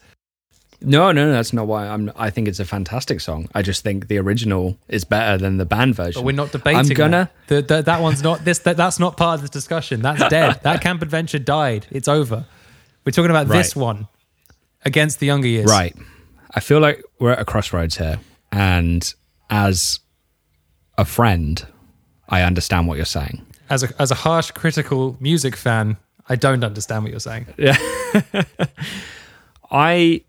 No, no, no, that's not why. I'm. I think it's a fantastic song. I just think the original is better than the band version. But we're not debating. I'm gonna. That. The, the, that one's not this. That, that's not part of this discussion. That's dead. that Camp Adventure died. It's over. We're talking about this one against the Younger Years. Right. I feel like we're at a crossroads here, and as a friend, I understand what you're saying. As a as a harsh critical music fan, I don't understand what you're saying. Yeah. [LAUGHS] I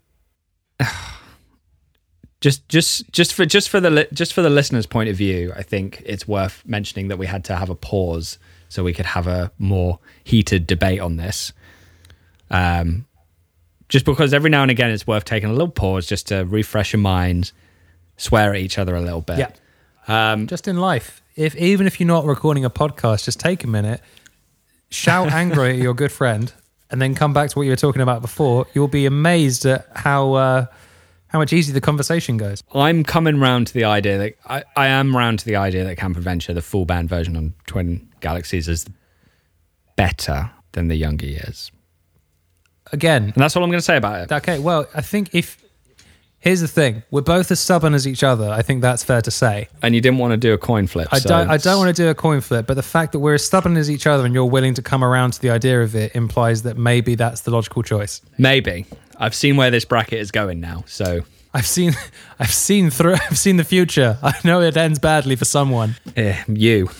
[SIGHS] just just just for just for the li- just for the listener's point of view, I think it's worth mentioning that we had to have a pause so we could have a more heated debate on this. Um, just because every now and again it's worth taking a little pause just to refresh your mind, swear at each other a little bit. Yeah. Um, Just in life, if even if you're not recording a podcast, just take a minute, shout [LAUGHS] angrily at your good friend, and then come back to what you were talking about before. You'll be amazed at how uh, how much easier the conversation goes. I'm coming round to the idea that I, I am round to the idea that Camp Adventure, the full band version on Twin Galaxies, is better than the younger years. Again, And that's all I'm going to say about it. Okay, well, I think if here's the thing, we're both as stubborn as each other. I think that's fair to say. And you didn't want to do a coin flip. I so don't. I don't want to do a coin flip, but the fact that we're as stubborn as each other and you're willing to come around to the idea of it implies that maybe that's the logical choice. Maybe. I've seen where this bracket is going now. So I've seen, [LAUGHS] I've seen through, [LAUGHS] I've seen the future. [LAUGHS] I know it ends badly for someone. eh, you.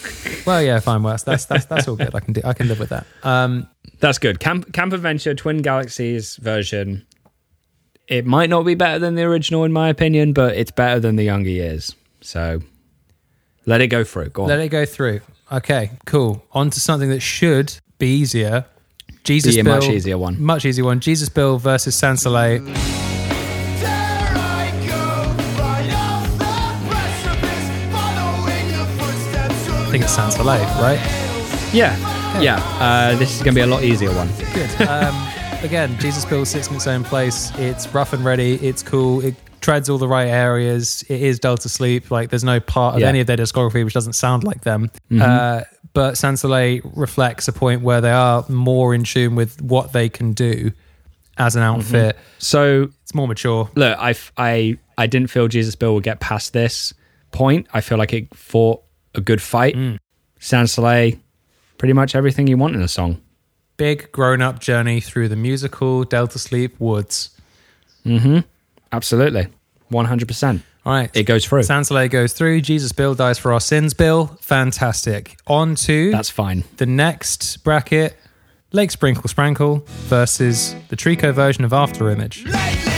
Well, yeah, fine. Well, that's that's that's all good. I can do, I can live with that. Um, That's good. Camp, Camp Adventure Twin Galaxies version it might not be better than the original in my opinion, but it's better than the younger years. So let it go through. Go on. Let it go through. Okay, cool. On to something that should be easier. Jesus Be a Bill, much easier one. Much easier one. Jesus Bill versus Sans Soleil. I think it's Sans Soleil, right? yeah, yeah. Uh, this is going to be a lot easier one. Good. Um, [LAUGHS] again, Jesus Bill sits in its own place. It's rough and ready. It's cool. It treads all the right areas. It is Delta Sleep. Like, there's no part of Yeah. any of their discography which doesn't sound like them. Mm-hmm. Uh, but Sans Soleil reflects a point where they are more in tune with what they can do as an Mm-hmm. outfit. So It's more mature. look, I, I, I didn't feel Jesus Bill would get past this point. I feel like it fought a good fight. Mm. Sans Soleil, pretty much everything you want in a song. Big grown up journey through the musical Delta Sleep woods. hmm. Absolutely. 100%. All right. It goes through. Sans Soleil goes through. Jesus Bill dies for our sins. Bill, fantastic. On to That's fine. the next bracket Lake Sprinkle Sprankle versus the tricot version of After Image. Lately,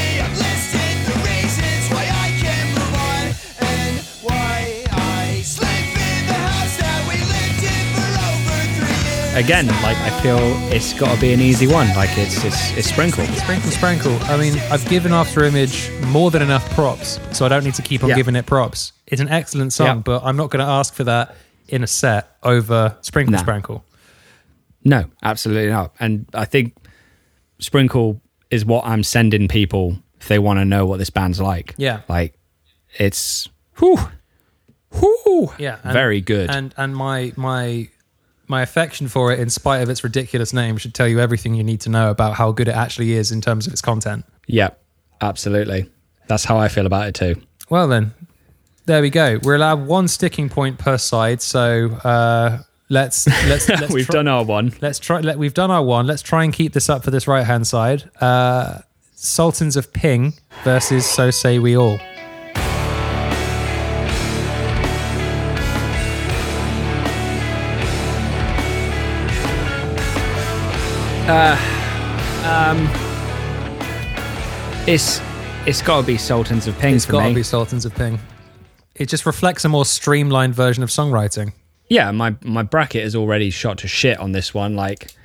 Again, like I feel it's got to be an easy one. Like it's it's it's sprinkle. Sprinkle Sprankle. I mean, I've given After Image more than enough props, so I don't need to keep on Yeah. giving it props. It's an excellent song, Yeah. but I'm not going to ask for that in a set over Sprinkle Nah. Sprankle. No, absolutely not. And I think sprinkle is what I'm sending people if they want to know what this band's like. Yeah. Like it's whew, whew, Yeah, and- very good. And and my my my affection for it, in spite of its ridiculous name, should tell you everything you need to know about how good it actually is in terms of its content. yeah, absolutely. That's how I feel about it too. Well then, there we go. We're allowed one sticking point per side, so uh, let's [LAUGHS] let's, let's We've try- done our one. Let's try. Let, we've done our one. Let's try and keep this up for this right hand side. Uh, Sultans of Ping versus So Say We All. Uh, um, it's it's got to be Sultans of Ping It's got to be Sultans of Ping. It just reflects a more streamlined version of songwriting. yeah, my my bracket is already shot to shit on this one. Like,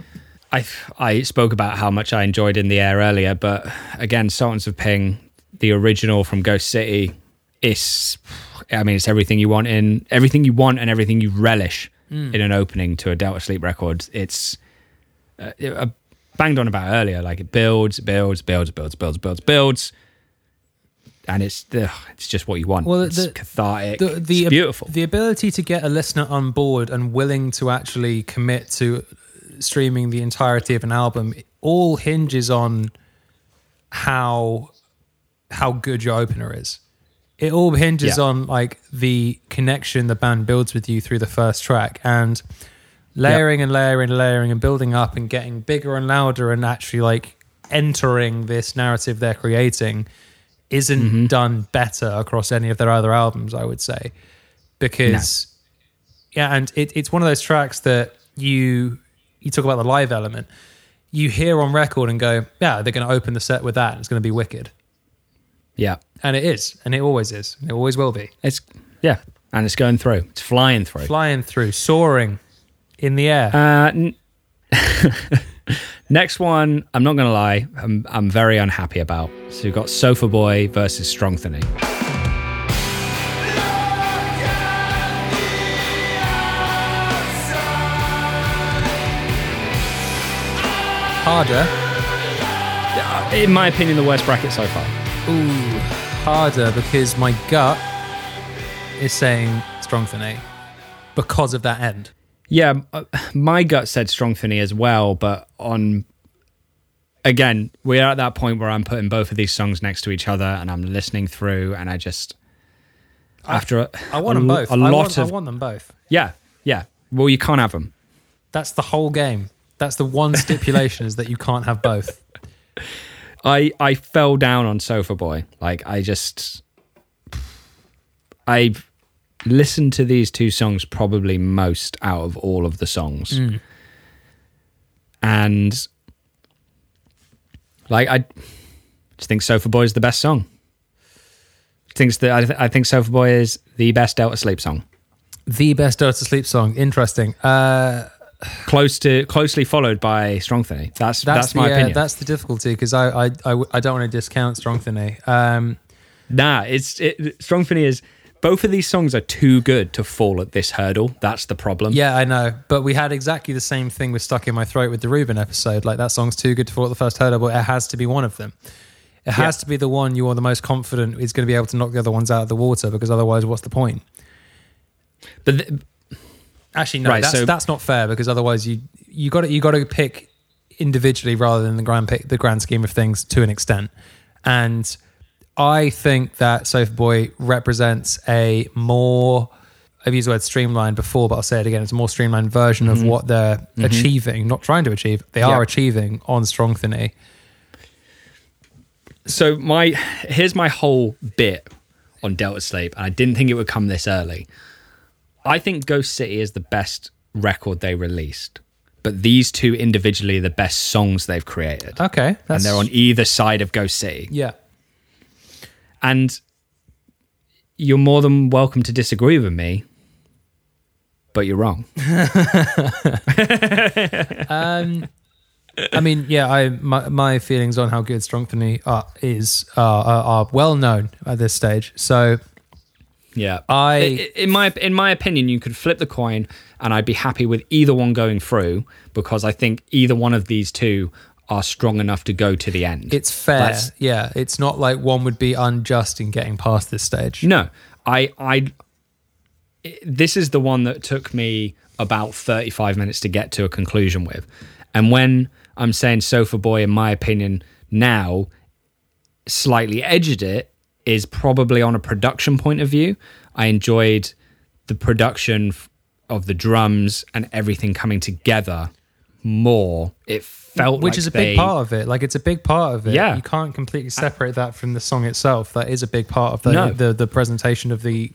I I spoke about how much I enjoyed in the air earlier, but again, Sultans of Ping, the original from Ghost City, is I mean, it's everything you want in everything you want and everything you relish hmm. in an opening to a Delta Sleep record. It's uh, I banged on about earlier. Like it builds, builds, builds, builds, builds, builds, builds. And it's ugh, it's just what you want. Well, it's the- cathartic. The, the it's beautiful. The ability to get a listener on board and willing to actually commit to streaming the entirety of an album all hinges on how how good your opener is. It all hinges Yeah. on like the connection the band builds with you through the first track and layering and layering and layering and building up and getting bigger and louder and actually like entering this narrative they're creating isn't Mm-hmm. done better across any of their other albums, I would say. Because yeah, and it, it's one of those tracks that you you talk about the live element. You hear on record and go, yeah, they're going to open the set with that. It's going to be wicked, yeah. and it is, and it always is, and it always will be. It's yeah, and it's going through. It's flying through. Flying through, soaring in the air. Uh, n- [LAUGHS] next one, I'm not gonna lie, I'm I'm very unhappy about. So we've got Sofa Boy versus Strongthany. harder, In my opinion, the worst bracket so far. ooh, harder because my gut is saying Strongthany because of that end. Yeah, uh, my gut said Strongthany as well, but on again, we're at that point where I'm putting both of these songs next to each other and I'm listening through, and I just after a, I want a them both. A I lot want, of I want them both. yeah, yeah. Well, you can't have them. That's the whole game. That's the one stipulation is that you can't have both. I I fell down on Sofa Boy. Like I just I listened to these two songs probably most out of all of the songs. And like I just think Sofa Boy is the best song? Thinks that I, th- I think Sofa Boy is the best Delta Sleep song. The best Delta Sleep song. Interesting. Uh, Close to closely followed by Strongthany. That's that's, the, my uh, opinion. That's the difficulty because I, I, I, I don't want to discount Strongthany. Um, Nah, it's it, Strongthany is. Both of these songs are too good to fall at this hurdle. That's the problem. yeah, I know. But we had exactly the same thing with Stuck in My Throat with the Ruben episode. Like that song's too good to fall at the first hurdle, but it has to be one of them. It has Yeah. to be the one you are the most confident is going to be able to knock the other ones out of the water because otherwise, what's the point? but th- Actually, no, Right, that's, so- that's not fair because otherwise you you got to you got to pick individually rather than the grand pick, the grand scheme of things to an extent. And I think that Sofa Boy represents a more I've used the word streamlined before, but I'll say it again. It's a more streamlined version of mm-hmm. what they're mm-hmm. achieving, not trying to achieve. They are achieving on Strongthany. so my here's my whole bit on Delta Sleep, and I didn't think it would come this early. I think Ghost City is the best record they released, but these two individually are the best songs they've created, Okay, and they're on either side of Ghost City. yeah. And you're more than welcome to disagree with me, but you're wrong. [LAUGHS] Um, I mean, yeah, I my, my feelings on how good Strongthany are, is are, are, are well known at this stage. So Yeah, I in my in my opinion, you could flip the coin, and I'd be happy with either one going through because I think either one of these two are strong enough to go to the end. It's fair. That's- yeah, it's not like one would be unjust in getting past this stage. no, I I. This is the one that took me about thirty five minutes to get to a conclusion with, and when I'm saying Sofa Boy, in my opinion, now slightly edged it is probably on a production point of view. I enjoyed the production of the drums and everything coming together more. It felt Which like is a they- big part of it. Like it's a big part of it. Yeah. You can't completely uh, separate that from the song itself. That is a big part of the No. the, the presentation of the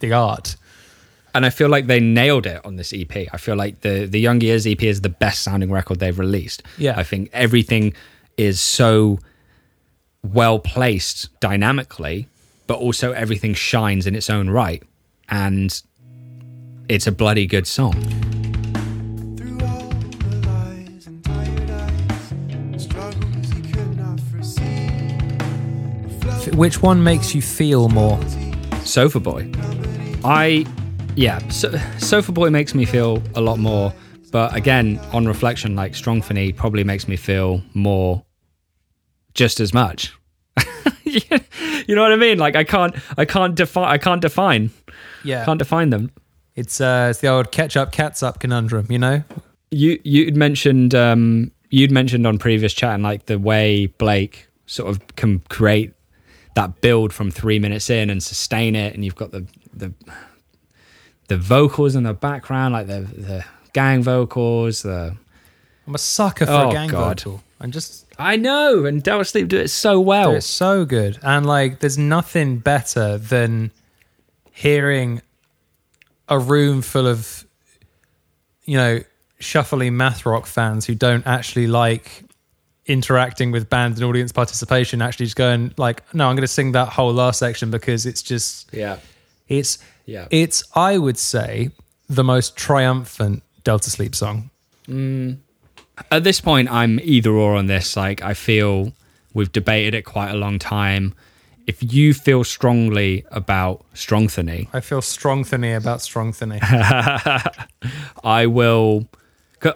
the art. and I feel like they nailed it on this EP. I feel like the the Young Years EP is the best sounding record they've released. Yeah. I think everything is so well placed dynamically, but also everything shines in its own right, and it's a bloody good song. F- Which one makes you feel more? Sofa Boy. I, yeah, so, Sofa Boy makes me feel a lot more, but again, on reflection, like Strongthany probably makes me feel more, just as much. [LAUGHS] you know what I mean? Like I can't, I can't define, I can't define, Yeah. can't define them. It's uh it's the old ketchup catsup conundrum, you know? You you'd mentioned um you'd mentioned on previous chat and like the way Blake sort of can create that build from three minutes in and sustain it, and you've got the the the vocals in the background, like the the gang vocals. The I'm a sucker for Oh, a gang God. vocal. I'm just I know, and Delta Sleep do it so well. It's so good. And like there's nothing better than hearing a room full of you know, shuffling math rock fans who don't actually like interacting with band and audience participation actually just going like no i'm going to sing that whole last section because it's just Yeah, it's Yeah. it's i would say the most triumphant delta sleep song mm. at this point, I'm either or on this. Like, I feel we've debated it quite a long time. If you feel strongly about Strongthany, i feel Strongthany about Strongthany [LAUGHS] I will.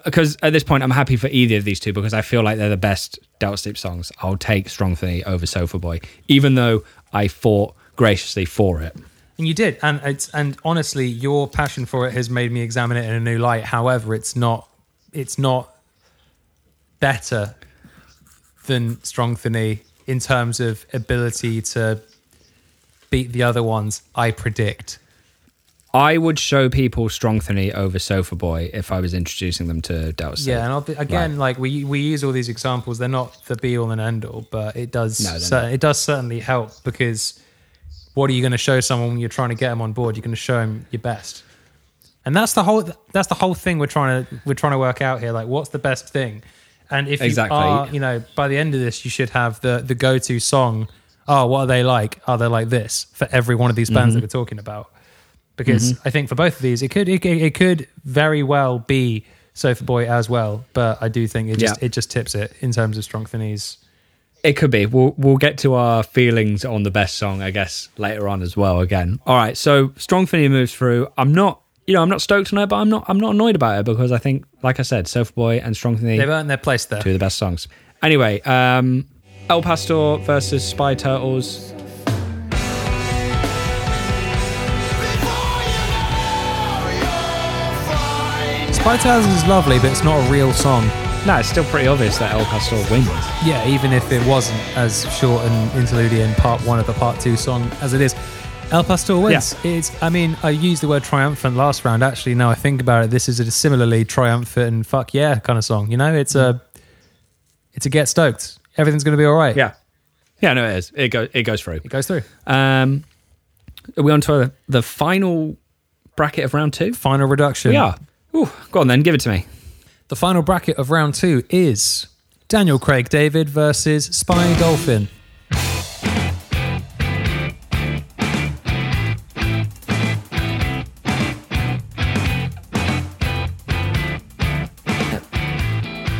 Because at this point, I'm happy for either of these two because I feel like they're the best Delta Sleep songs. I'll take Strong Strongthany over Sofa Boy, even though I fought graciously for it. And you did, and it's and honestly, your passion for it has made me examine it in a new light. However, it's not it's not better than Strongthany in terms of ability to beat the other ones. I predict. I would show people Strongthany over Sofa Boy if I was introducing them to Delta Yeah, and I'll be, again, like we we use all these examples, they're not the be all and end all, but it does No, cer- it does certainly help because what are you going to show someone when you're trying to get them on board? You're going to show them your best, and that's the whole that's the whole thing we're trying to we're trying to work out here. Like, what's the best thing? And if Exactly. you are, you know, by the end of this, you should have the the go to song. Oh, what are they like? Are they like this for every one of these bands Mm-hmm. that we're talking about? Because I think for both of these, it could it, it could very well be Sofa Boy as well. But I do think it just Yeah. it just tips it in terms of Strongthany's. It could be. We'll we'll get to our feelings on the best song, I guess, later on as well. Again, all right. So Strongthany moves through. I'm not, you know, I'm not stoked on it, but I'm not, I'm not annoyed about it because I think, like I said, Sofa Boy and Strongthany, They've earned their place there. two of the best songs. Anyway, um, El Pastor versus Spy Turtles. Spy Thousands is lovely, but it's not a real song. No, it's still pretty obvious that El Pastor wins. Yeah, even if it wasn't as short and interludian part one of the part two song as it is. El Pastor wins. It's I mean, I used the word triumphant last round. Actually, now I think about it, this is a similarly triumphant and fuck yeah kind of song. You know, it's a it's a get stoked. Everything's gonna be all right. Yeah, yeah, no, it is. It goes, it goes through. It goes through. Um, are we on to the final bracket of round two? Final reduction. Are. Ooh, go on then, give it to me. The final bracket of round two is Daniel Craig David versus Spy Dolphin.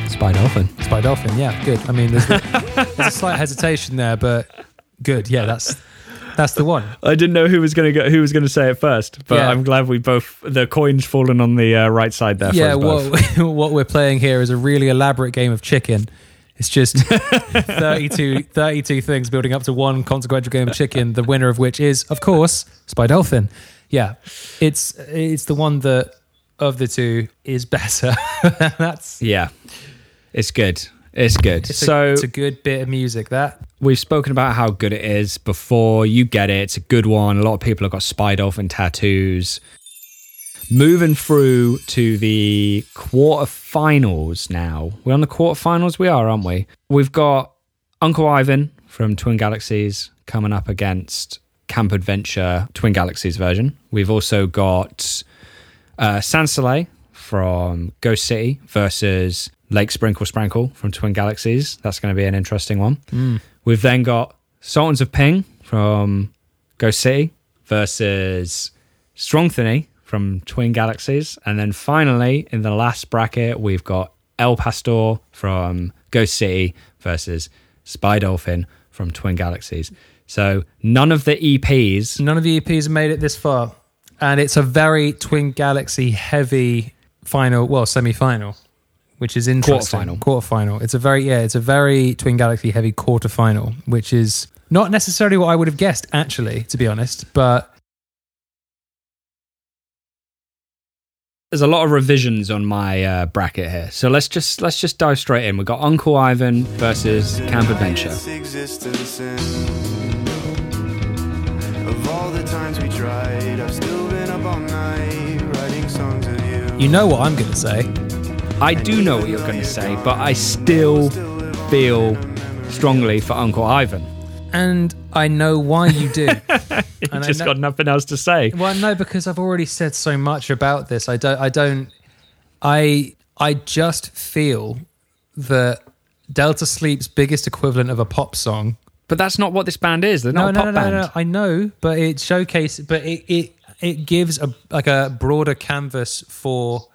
Spy Dolphin. Spy Dolphin, yeah, good. I mean, there's, there's a slight [LAUGHS] hesitation there, but good. Yeah, that's that's the one. [LAUGHS] I didn't know who was going to go, who was going to say it first, but Yeah. I'm glad we both the coins fallen on the uh, right side there. yeah, what [LAUGHS] what we're playing here is a really elaborate game of chicken. It's just [LAUGHS] 32, 32 things building up to one consequential game of chicken. The winner of which is, of course, Spy Dolphin. Yeah, it's it's the one that of the two is better. That's yeah, it's good. It's good. it's so a, it's a good bit of music. That we've spoken about how good it is before. You get it. It's a good one. A lot of people have got Spy Dolphin tattoos. Moving through to the quarterfinals now. We're on the quarterfinals. We are, aren't we? We've got Uncle Ivan from Twin Galaxies coming up against Camp Adventure Twin Galaxies version. We've also got uh, Sans Soleil from Ghost City versus Lake Sprinkle Sprinkle from Twin Galaxies. That's going to be an interesting one. Hmm. We've then got Sultans of Ping from Ghost City versus Strongthany from Twin Galaxies. And then finally, in the last bracket, we've got El Pastor from Ghost City versus Spy Dolphin from Twin Galaxies. So none of the EPs. none of the EPs have made it this far, and it's a very Twin Galaxy heavy final, well, semi final, which is interesting. Quarterfinal. Quarterfinal. It's a very yeah, it's a very Twin Galaxy heavy quarterfinal, which is not necessarily what I would have guessed, actually, to be honest. But there's a lot of revisions on my uh, bracket here. So let's just let's just dive straight in. We've got Uncle Ivan versus Camp Adventure. Its existence and of all the times we tried, I've still been up all night writing songs of you. you know what I'm going to say. I do know what you're going to say, but I still feel strongly for Uncle Ivan. And I know why you do. [LAUGHS] You just know- got nothing else to say. Well, no, because I've already said so much about this. I don't. I don't. I. I just feel that Delta Sleep's biggest equivalent of a pop song. But that's not what this band is. They're No, not no, a no, pop no, band. no. I know, but it showcases. But it it it gives a like a broader canvas for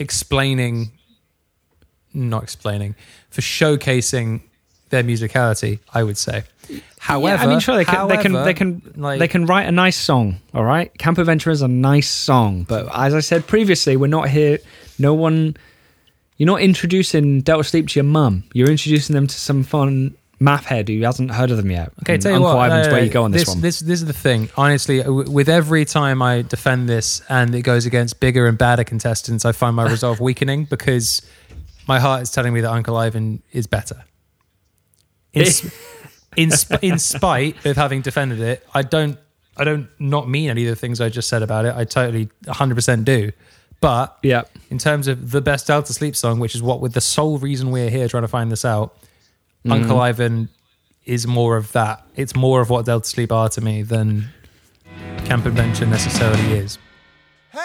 explaining, not explaining, for showcasing their musicality. I would say. However, yeah, I mean, sure they can. they can. They can. like- they can write a nice song. All right, Camp Adventure is a nice song, but as I said previously, we're not here. No one. You're not introducing Delta Sleep to your mum. You're introducing them to some fun math head who hasn't heard of them yet. Okay, And tell you Uncle what. Ivan's where you go on this, this one. This, this is the thing. Honestly, w- with every time I defend this and it goes against bigger and badder contestants, I find my [LAUGHS] resolve weakening because my heart is telling me that Uncle Ivan is better. In, [LAUGHS] in, in spite of having defended it, I don't. I don't not mean any of the things I just said about it. I totally 100% do. But yeah. in terms of the best Delta Sleep song, which is what with the sole reason we're here trying to find this out, Uncle Ivan is more of that. It's more of what Delta Sleep are to me than Camp Adventure necessarily is. You,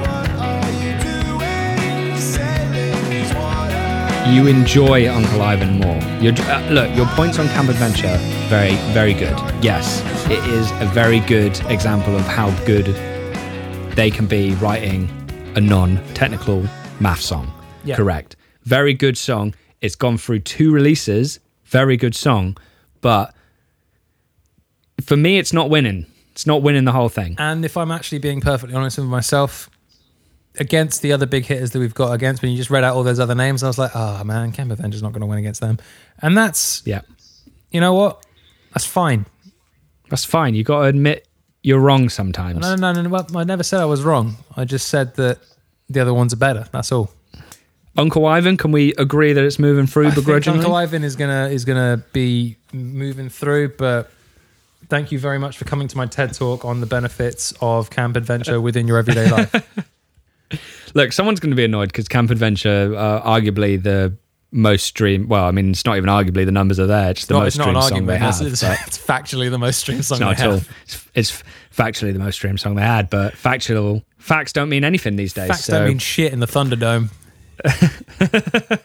what are you doing? Say you enjoy Uncle Ivan more. Your, uh, look, your points on Camp Adventure, very, very good. Yes, it is a very good example of how good they can be writing a non-technical math song. Yeah. Correct. Very good song. It's gone through two releases. Very good song, but for me, it's not winning. It's not winning the whole thing. And if I'm actually being perfectly honest with myself, against the other big hitters that we've got against, when you just read out all those other names, I was like, oh man, Camp Adventure's not going to win against them. And that's, Yeah, you know what? That's fine. that's fine. You got to admit you're wrong sometimes. No, no, no, no, no. I never said I was wrong. I just said that the other ones are better. That's all. Uncle Ivan, can we agree that it's moving through I begrudgingly? Uncle Ivan is gonna is gonna be moving through, but thank you very much for coming to my TED talk on the benefits of camp adventure within your everyday [LAUGHS] life. Look, someone's going to be annoyed because Camp Adventure, uh, arguably the most stream. Well, I mean, it's not even arguably the numbers are there. It's the Not- most it's not an streamed song they argument. have. It's, it's factually the most streamed song not they at all. It's, it's factually the most streamed song they had, but factual facts don't mean anything these days. Facts so, don't mean shit in the Thunderdome. [LAUGHS]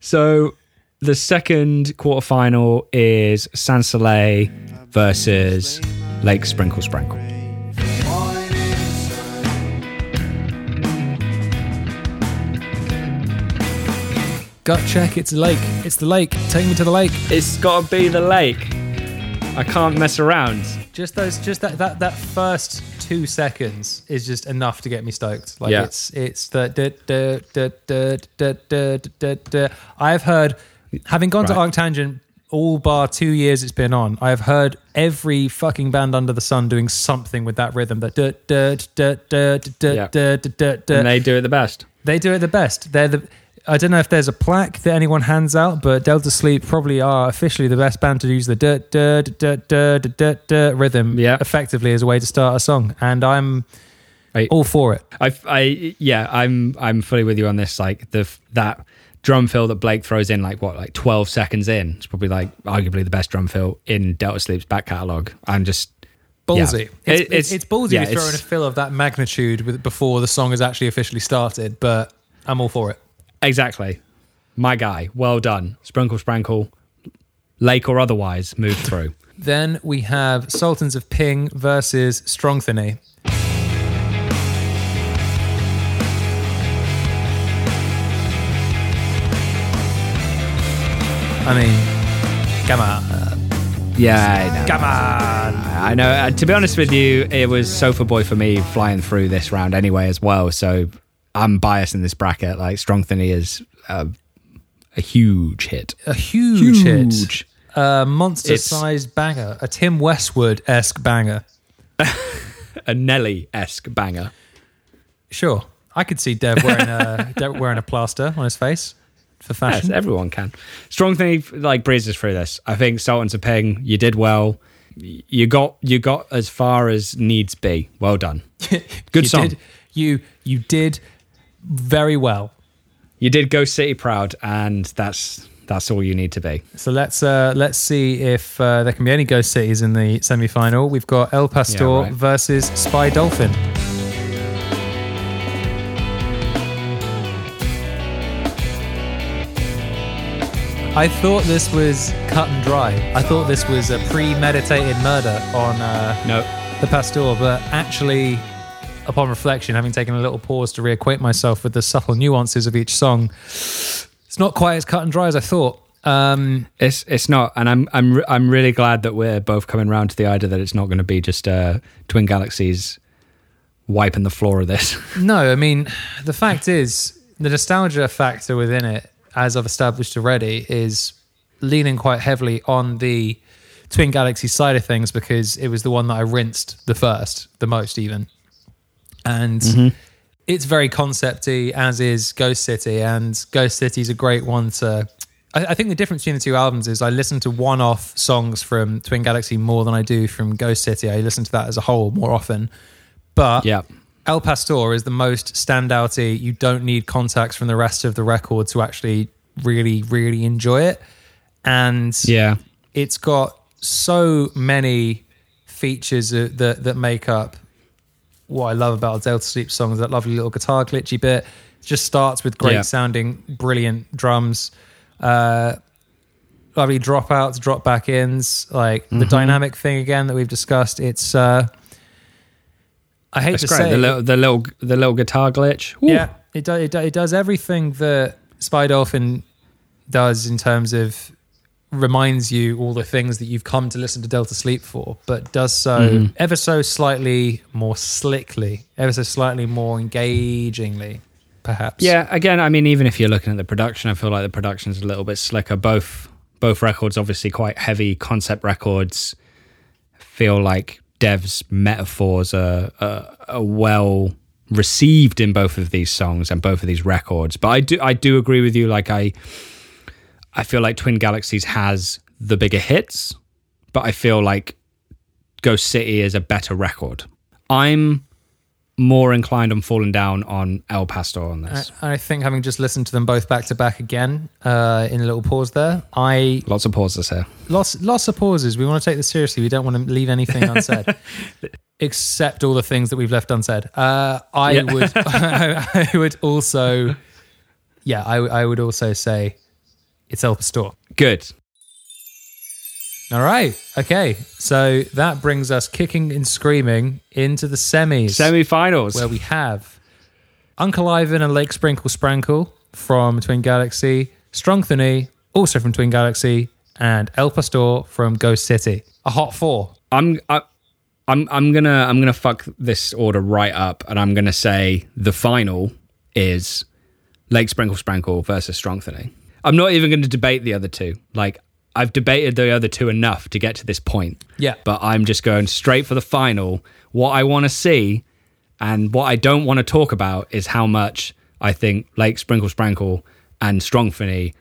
so the second quarterfinal is Sans Soleil versus Lake Sprinkle Sprinkle. Gut check. It's a lake. It's the lake. Take me to the lake. It's got to be the lake. I can't mess around. Just those. Just that. That. That first two seconds is just enough to get me stoked. Like Yeah. it's. It's the. Da, da, da, da, da, da, da, da. I've heard, having gone to Arctangent all bar two years it's been on, I've heard every fucking band under the sun doing something with that rhythm. That da da da da da Yeah. da da da da. And they do it the best. They do it the best. They're the. I don't know if there's a plaque that anyone hands out, but Delta Sleep probably are officially the best band to use the da da da da da da rhythm Yeah. effectively as a way to start a song, and I'm I- all for it. I, I, yeah, I'm, I'm fully with you on this. Like the that drum fill that Blake throws in, like what, like 12 seconds in, it's probably like arguably the best drum fill in Delta Sleep's back catalogue. I'm just Ballsy. Yeah. It's, it's, it's- it's ballsy yeah, to throw in a fill of that magnitude with, before the song has actually officially started, but I'm all for it. Exactly my guy. Well done, Sprinkle sprinkle, Lake or otherwise, move through. [LAUGHS] Then we have Sultans of Ping versus Strongthany. I mean, come on, Yeah, I know. come on. I know. Uh, to be honest with you, it was Sofa Boy for me flying through this round anyway as well. So I'm biased in this bracket. Like Strong Strongthany is a, a huge hit. A huge, hit, Huge. a monster It's- sized banger, a Tim Westwood esque banger. [LAUGHS] A Nelly esque banger. Sure, I could see Dev wearing a [LAUGHS] Dev wearing a plaster on his face for Yes, fashion. everyone can. Strongthany like breezes through this. I think Sultans of Ping, you did well. You got you got as far as needs be. Well done. [LAUGHS] Good you song. Did, you you did very well. You did go City proud, and that's that's all you need to be. So let's uh, let's see if uh, there can be any ghost cities in the semi final. We've got El Pastor Yeah, right. versus Spy Dolphin. I thought this was cut and dry. I thought this was a premeditated murder on uh, No, the pastor, but actually, upon reflection, having taken a little pause to reacquaint myself with the subtle nuances of each song, it's not quite as cut and dry as I thought. Um, It's it's not, and I'm I'm I'm really glad that we're both coming round to the idea that it's not going to be just uh, Twin Galaxies wiping the floor of this. [LAUGHS] no, I mean, the fact is, the nostalgia factor within it, as I've established already, is leaning quite heavily on the Twin Galaxy side of things because it was the one that I rinsed the first, the most even. And mm-hmm. it's very concepty, as is Ghost City, and Ghost City is a great one to. I, I think the difference between the two albums is I listen to one-off songs from Twin Galaxy more than I do from Ghost City. I listen to that as a whole more often, but yeah, El Pastor is the most standouty. You don't need contacts from the rest of the record to actually really, really enjoy it. And yeah, it's got so many features that, that make up what I love about a Delta Sleep song is that lovely little guitar glitchy bit. It just starts with great Yeah. sounding, brilliant drums. Uh, lovely dropouts, drop back ins, like Mm-hmm. the dynamic thing again that we've discussed. It's uh I hate It's to great. say The little, the little, the little guitar glitch. Woo. yeah, it, do, it, do, it does everything that Spy Dolphin does in terms of reminds you all the things that you've come to listen to Delta Sleep for, but does so Mm-hmm. ever so slightly more slickly, ever so slightly more engagingly, perhaps. Yeah, again, I mean, even if you're looking at the production, I feel like the production's a little bit slicker. Both both records, obviously, quite heavy concept records. Feel like Dev's metaphors are, are, are well received in both of these songs and both of these records. But I do I do agree with you. Like I, I feel like Twin Galaxies has the bigger hits, but I feel like Ghost City is a better record. I'm more inclined on falling down on El Pastor on this. I think having just listened to them both back to back again uh, in a little pause there, I Lots of pauses here. lots lots of pauses. We want to take this seriously. We don't want to leave anything [LAUGHS] unsaid, except all the things that we've left unsaid. Uh, I Yeah. would [LAUGHS] [LAUGHS] I would also, yeah, I, I would also say it's El Pastor. Good. All right, okay. So that brings us kicking and screaming into the semis. Semi-finals. where we have Uncle Ivan and Lake Sprinkle Sprankle from Twin Galaxy, Strongthany, also from Twin Galaxy, and El Pastor from Ghost City. A hot four. I'm I, I'm I'm gonna I'm gonna fuck this order right up, and I'm gonna say the final is Lake Sprinkle Sprankle versus Strongthany. I'm not even going to debate the other two. Like I've debated the other two enough to get to this point. Yeah. but I'm just going straight for the final. What I want to see, and what I don't want to talk about, is how much I think Lake Sprinkle Sprankle and Strongthany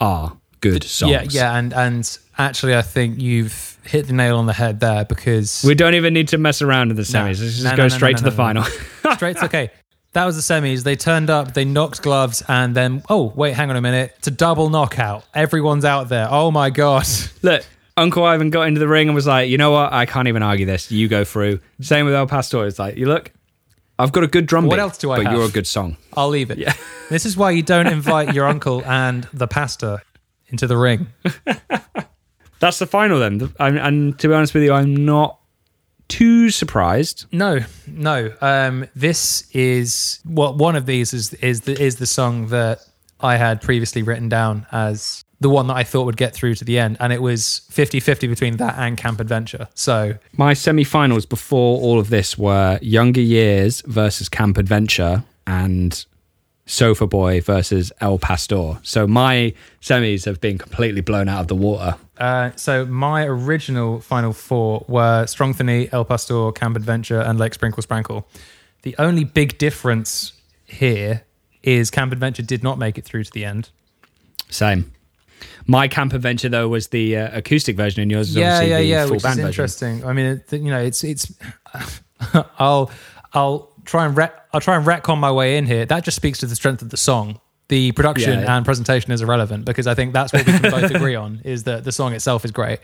are good songs. Yeah, yeah, and and actually, I think you've hit the nail on the head there because We don't even need to mess around in the semis. No. Let's just No, go no, straight to the final. straight. Okay, [LAUGHS] that was the semis. They turned up, they knocked gloves, and then oh wait, hang on a minute, it's a double knockout. Everyone's out there. Oh my god. [LAUGHS] Look, Uncle Ivan got into the ring and was like, you know what? I can't even argue this. You go through. Same with El Pastor. It's like, you look, I've got a good drum What beat, else do I But have? you're a good song. I'll leave it. Yeah. [LAUGHS] This is why you don't invite your uncle and the pastor into the ring. [LAUGHS] That's the final then. I'm, and to be honest with you, I'm not too surprised. No, no. Um, this is what one of these is is the is the song that I had previously written down as the one that I thought would get through to the end, and it was 50-50 between that and Camp Adventure. So My semi-finals before all of this were Younger Years versus Camp Adventure and Sofa Boy versus El Pastor. So my semis have been completely blown out of the water. Uh, so my original final four were Strong Strongthany, El Pastor, Camp Adventure, and Lake Sprinkle Sprankle. The only big difference here is Camp Adventure did not make it through to the end. Same. My Camp Adventure though was the uh, acoustic version, and yours is Yeah, obviously yeah, the yeah, full which is band version. interesting. I mean, it, you know, it's it's. [LAUGHS] I'll I'll try and I'll try and retcon my way in here. That just speaks to the strength of the song. The production Yeah. and presentation is irrelevant because I think that's what we can both [LAUGHS] agree on is that the song itself is great.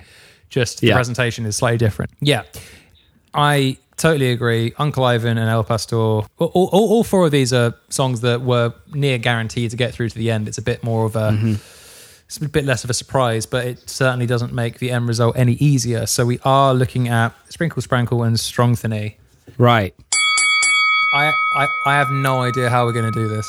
Just the Yeah. presentation is slightly different. Yeah, I totally agree. Uncle Ivan and El Pastor. All, all, all four of these are songs that were near guaranteed to get through to the end. It's a bit more of a Mm-hmm. it's a bit less of a surprise, but it certainly doesn't make the end result any easier. So we are looking at Sprinkle Sprankle and Strong Strongthany. Right. I, I I have no idea how we're going to do this.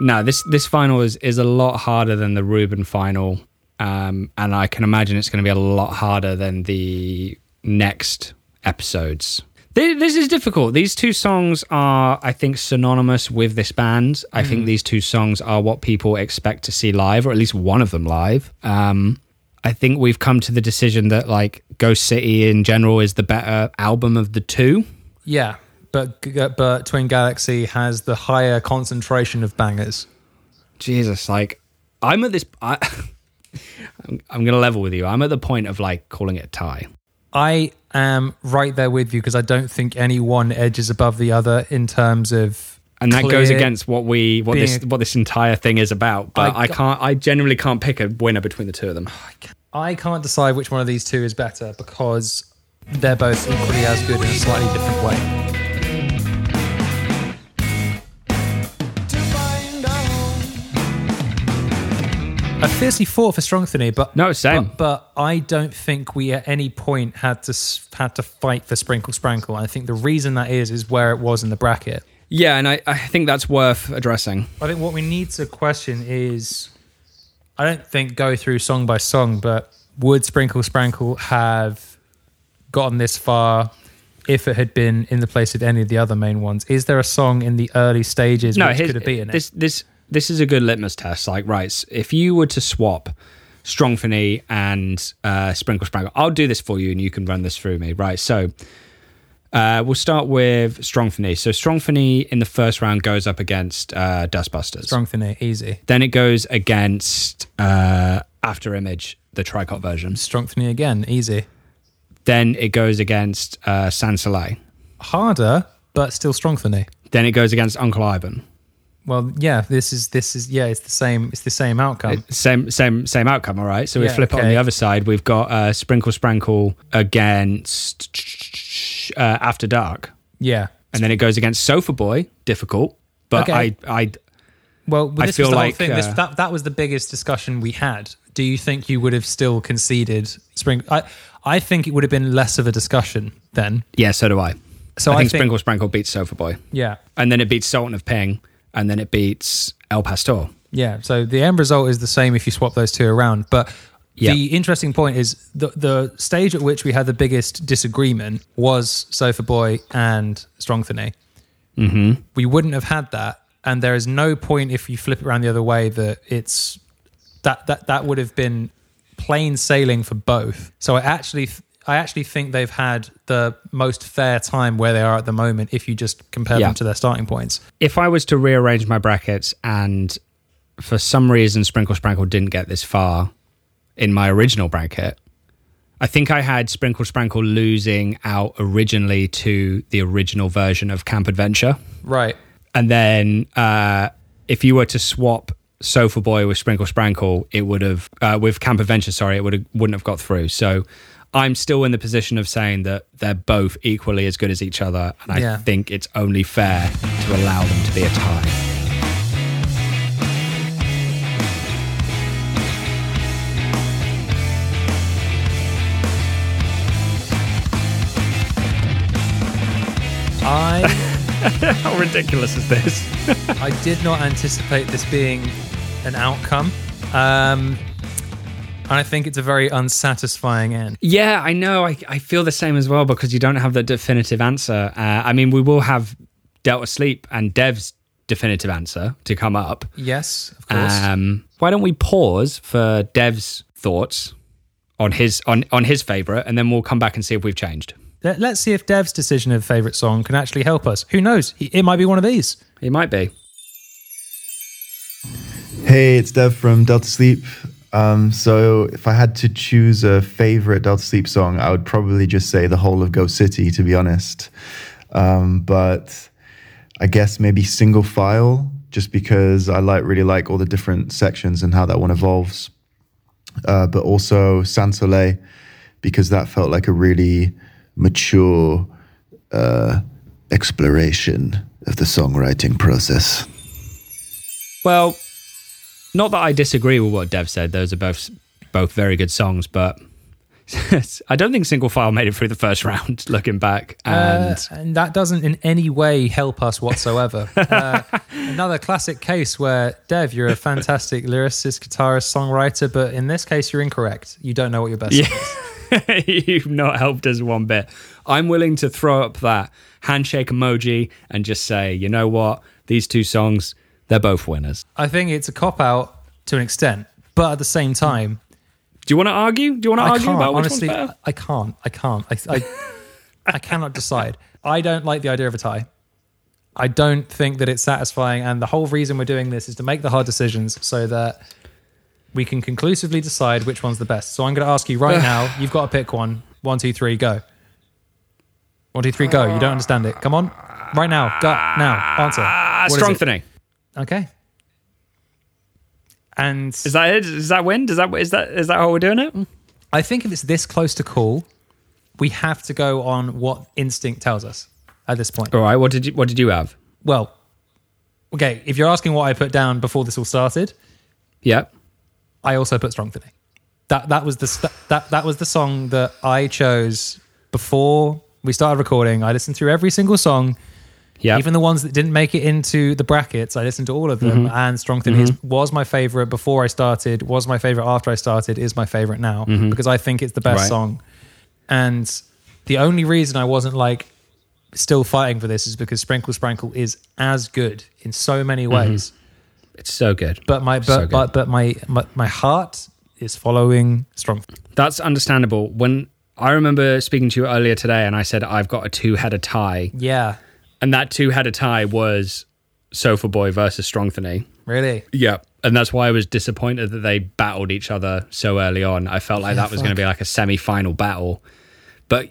No, this this final is is a lot harder than the Ruben final, um, and I can imagine it's going to be a lot harder than the next episodes. Th- This is difficult. These two songs are, I think, synonymous with this band. I think these two songs are what people expect to see live, or at least one of them live. Um, I think we've come to the decision that like Ghost City in general is the better album of the two. Yeah, but uh, but Twin Galaxy has the higher concentration of bangers. Jesus, like I'm at this. I, [LAUGHS] I'm, I'm gonna level with you. I'm at the point of like calling it a tie. I am right there with you because I don't think any one edges above the other in terms of and that goes against what we what this what this entire thing is about. But I I, can't. I genuinely can't pick a winner between the two of them. [SIGHS] I can't decide which one of these two is better because they're both equally as good in a slightly different way. I fiercely fought for Strongthany, but No, same. But, but I don't think we at any point had to had to fight for Sprinkle Sprinkle. I think the reason that is is where it was in the bracket. Yeah, and I, I think that's worth addressing. I think what we need to question is, I don't think go through song by song, but would Sprinkle Sprinkle have gotten this far if it had been in the place of any of the other main ones? Is there a song in the early stages No, which could have beaten it? this this is a good litmus test. Like, right, if you were to swap strong Strongthany and uh, Sprinkle Sprinkle, I'll do this for you, and you can run this through me. Right, so uh, we'll start with strong Strongthany. So strong Strongthany in the first round goes up against uh, Dustbusters. Strongthany, easy. Then it goes against uh, After Image, the tricot version. Strong Strongthany again, easy. Then it goes against uh, Sans Soleil. Harder, but still strong Strongthany. Then it goes against Uncle Ivan. Well, yeah, this is this is yeah, it's the same. It's the same outcome. Same same same outcome. All right. So we Yeah, flip it on the other side. We've got uh, Sprinkle Sprankle against uh, After Dark, yeah. and then it goes against Sofa Boy. Difficult, but Okay. I I Well, I this feel was the like, whole thing. This, uh, that that was the biggest discussion we had. Do you think you would have still conceded Spring? I I think it would have been less of a discussion then. yeah. So do I. So I I think, think- Sprinkle Sprankle beats Sofa Boy, Yeah, and then it beats Sultan of Ping, and then it beats El Pastor. yeah. So the end result is the same if you swap those two around. But Yeah. the interesting point is the the stage at which we had the biggest disagreement was Sofa Boy and Strongthany. Mm-hmm. we wouldn't have had that and there is no point if you flip it around the other way that it's that that that would have been plain sailing for both so i actually i actually think they've had the most fair time where they are at the moment if you just compare Yeah. them to their starting points if I was to rearrange my brackets and for some reason Sprinkle Sprankle didn't get this far in my original bracket, I think I had Sprinkle Sprankle losing out originally to the original version of Camp Adventure. right And then uh, if you were to swap Sofa Boy with Sprinkle Sprankle, it would have, uh, with Camp Adventure, sorry, it would have, wouldn't have got through. So I'm still in the position of saying that they're both equally as good as each other. And I Yeah. think it's only fair to allow them to be a tie. i [LAUGHS] How ridiculous is this? i did not anticipate this being an outcome um and i think it's a very unsatisfying end Yeah, I know. I, I feel the same as well because you don't have the definitive answer. Uh, I mean, we will have Delta Sleep and Dev's definitive answer to come up. yes of course Um, why don't we pause for Dev's thoughts on his on on his favorite, and then we'll come back and see if we've changed. Let, let's see if Dev's decision of favorite song can actually help us. Who knows? It might be one of these. It might be. Hey, it's Dev from Delta Sleep. Um, so, if I had to choose a favorite Delta Sleep song, I would probably just say the whole of Ghost City, to be honest. Um, but I guess maybe single file, just because I like really like all the different sections and how that one evolves. Uh, but also Sans Soleil, because that felt like a really mature uh, exploration of the songwriting process. Well, not that I disagree with what Dev said. Those are both both very good songs, but [LAUGHS] I don't think Single File made it through the first round. [LAUGHS] Looking back, and Uh, and that doesn't in any way help us whatsoever. [LAUGHS] uh, another classic case where, Dev, you're a fantastic lyricist, guitarist, songwriter, but in this case, you're incorrect. You don't know what your best song is. You've not helped us one bit. I'm willing to throw up that handshake emoji and just say, you know what? These two songs, they're both winners. I think it's a cop out to an extent, but at the same time, Do you want to argue? Do you want to I argue about which honestly. one's better? I can't. I can't. I, I, I cannot decide. I don't like the idea of a tie. I don't think that it's satisfying, and the whole reason we're doing this is to make the hard decisions so that we can conclusively decide which one's the best. So I'm going to ask you right [LAUGHS] now. You've got to pick one. One, two, three, go. One, two, three, go. You don't understand it. Come on, right now. Go now. Answer. Ah, What is it? Okay. And Is that it? Is that win? Does that is that is that how we're doing it? I think if it's this close to call, we have to go on what instinct tells us at this point. All right. What did you What did you have? Well, okay, if you're asking what I put down before this all started, Yeah. I also put Strong Strongthany. That that was the st- that that was the song that I chose before we started recording. I listened through every single song, Yeah. even the ones that didn't make it into the brackets. I listened to all of them, mm-hmm. and Strongthany is mm-hmm. was my favorite before I started. Was my favorite after I started. Is my favorite now mm-hmm. because I think it's the best Right. song. And the only reason I wasn't like still fighting for this is because Sprinkle Sprinkle is as good in so many ways. it's so good. But my but So but but my, my my heart is following strong. That's understandable. When I remember speaking to you earlier today and I said I've got a two-headed tie, Yeah, and that two-headed tie was Sofa Boy versus Strongthany. really. Yeah. And that's why I was disappointed that they battled each other so early on. I felt like that was going to be like a semi-final battle. But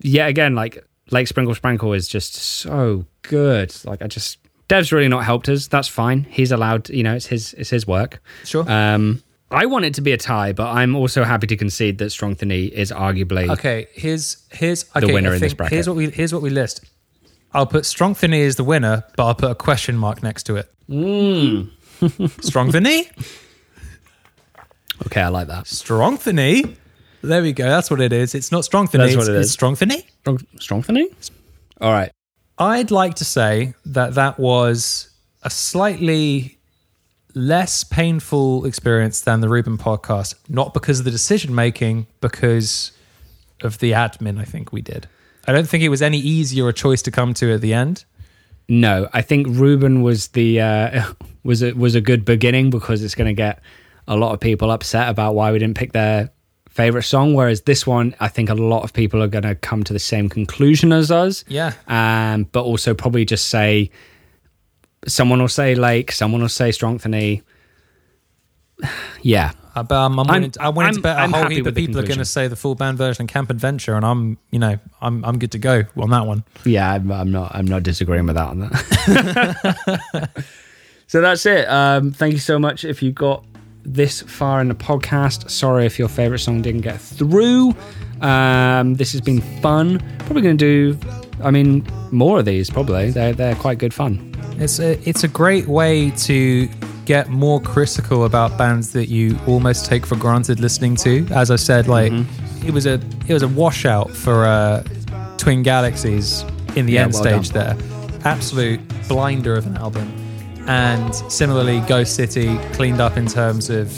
yet again, like Lake Sprinkle Sprinkle is just so good. Like I just Dev's really not helped us. That's fine. He's allowed, you know, it's his it's his work. Sure. Um I want it to be a tie, but I'm also happy to concede that Strongthany is arguably Okay, here's here's okay, winner I in this bracket. Here's what we here's what we list. I'll put Strong Strongthany as the winner, but I'll put a question mark next to it. Hmm. [LAUGHS] Strongthany, okay. I like that. Strong Strongthany. There we go. That's what it is. It's not Strongthany. That's what it's, it it's is. Strongthany. Strong, Strongthany. All right. I'd like to say that that was a slightly less painful experience than the Ruben podcast, not because of the decision making, because of the admin I think we did. I don't think it was any easier a choice to come to at the end. No, I think Ruben was the uh, [LAUGHS] was a, was a good beginning because it's going to get a lot of people upset about why we didn't pick their favorite song. Whereas this one, I think a lot of people are going to come to the same conclusion as us. Yeah. Um, but also probably just say someone will say Lake, someone will say Strongthany. [SIGHS] Yeah, but I'm, I'm, I'm- willing to bet a I'm whole heap of people are going to say the full band version of Camp Adventure, and I'm, you know, I'm I'm good to go on that one. yeah, I'm, I'm not. I'm not disagreeing with that on that. [LAUGHS] so that's it. Um, thank you so much. If you got this far in the podcast, sorry if your favorite song didn't get through. Um, this has been fun. Probably going to do. I mean, more of these. Probably they're they're quite good fun. It's a it's a great way to get more critical about bands that you almost take for granted listening to. As I said, like Mm-hmm. it was a it was a washout for uh, Twin Galaxies in the Yeah, end well stage there. Absolute blinder of an album. And similarly, Ghost City cleaned up in terms of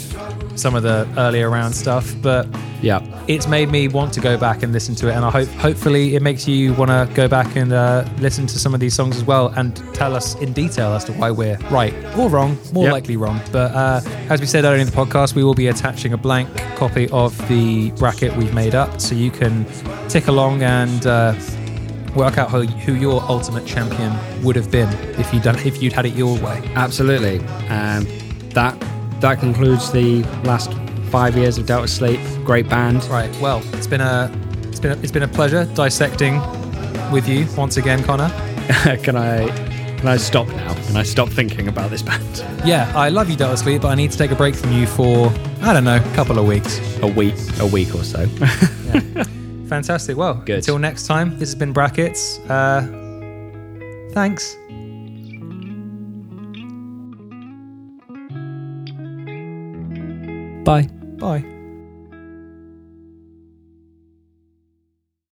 some of the earlier round stuff, but Yeah. it's made me want to go back and listen to it and i hope hopefully it makes you want to go back and uh, listen to some of these songs as well and tell us in detail as to why we're right or wrong more Yep. likely wrong but uh, as we said earlier in the podcast we will be attaching a blank copy of the bracket we've made up so you can tick along and uh, work out who, who your ultimate champion would have been if you'd done if you'd had it your way Absolutely. Um, that that concludes the last five years of Delta Sleep. Great band. right well it's been a it's been a, it's been a pleasure dissecting with you once again connor [LAUGHS] can I can I stop now? Can I stop thinking about this band? Yeah, I love you, Delta Sleep, but I need to take a break from you for, I don't know, a couple of weeks. A week, a week or so. [LAUGHS] Fantastic. Well, Good. until next time, this has been Brackets. Uh, thanks. Bye. Bye.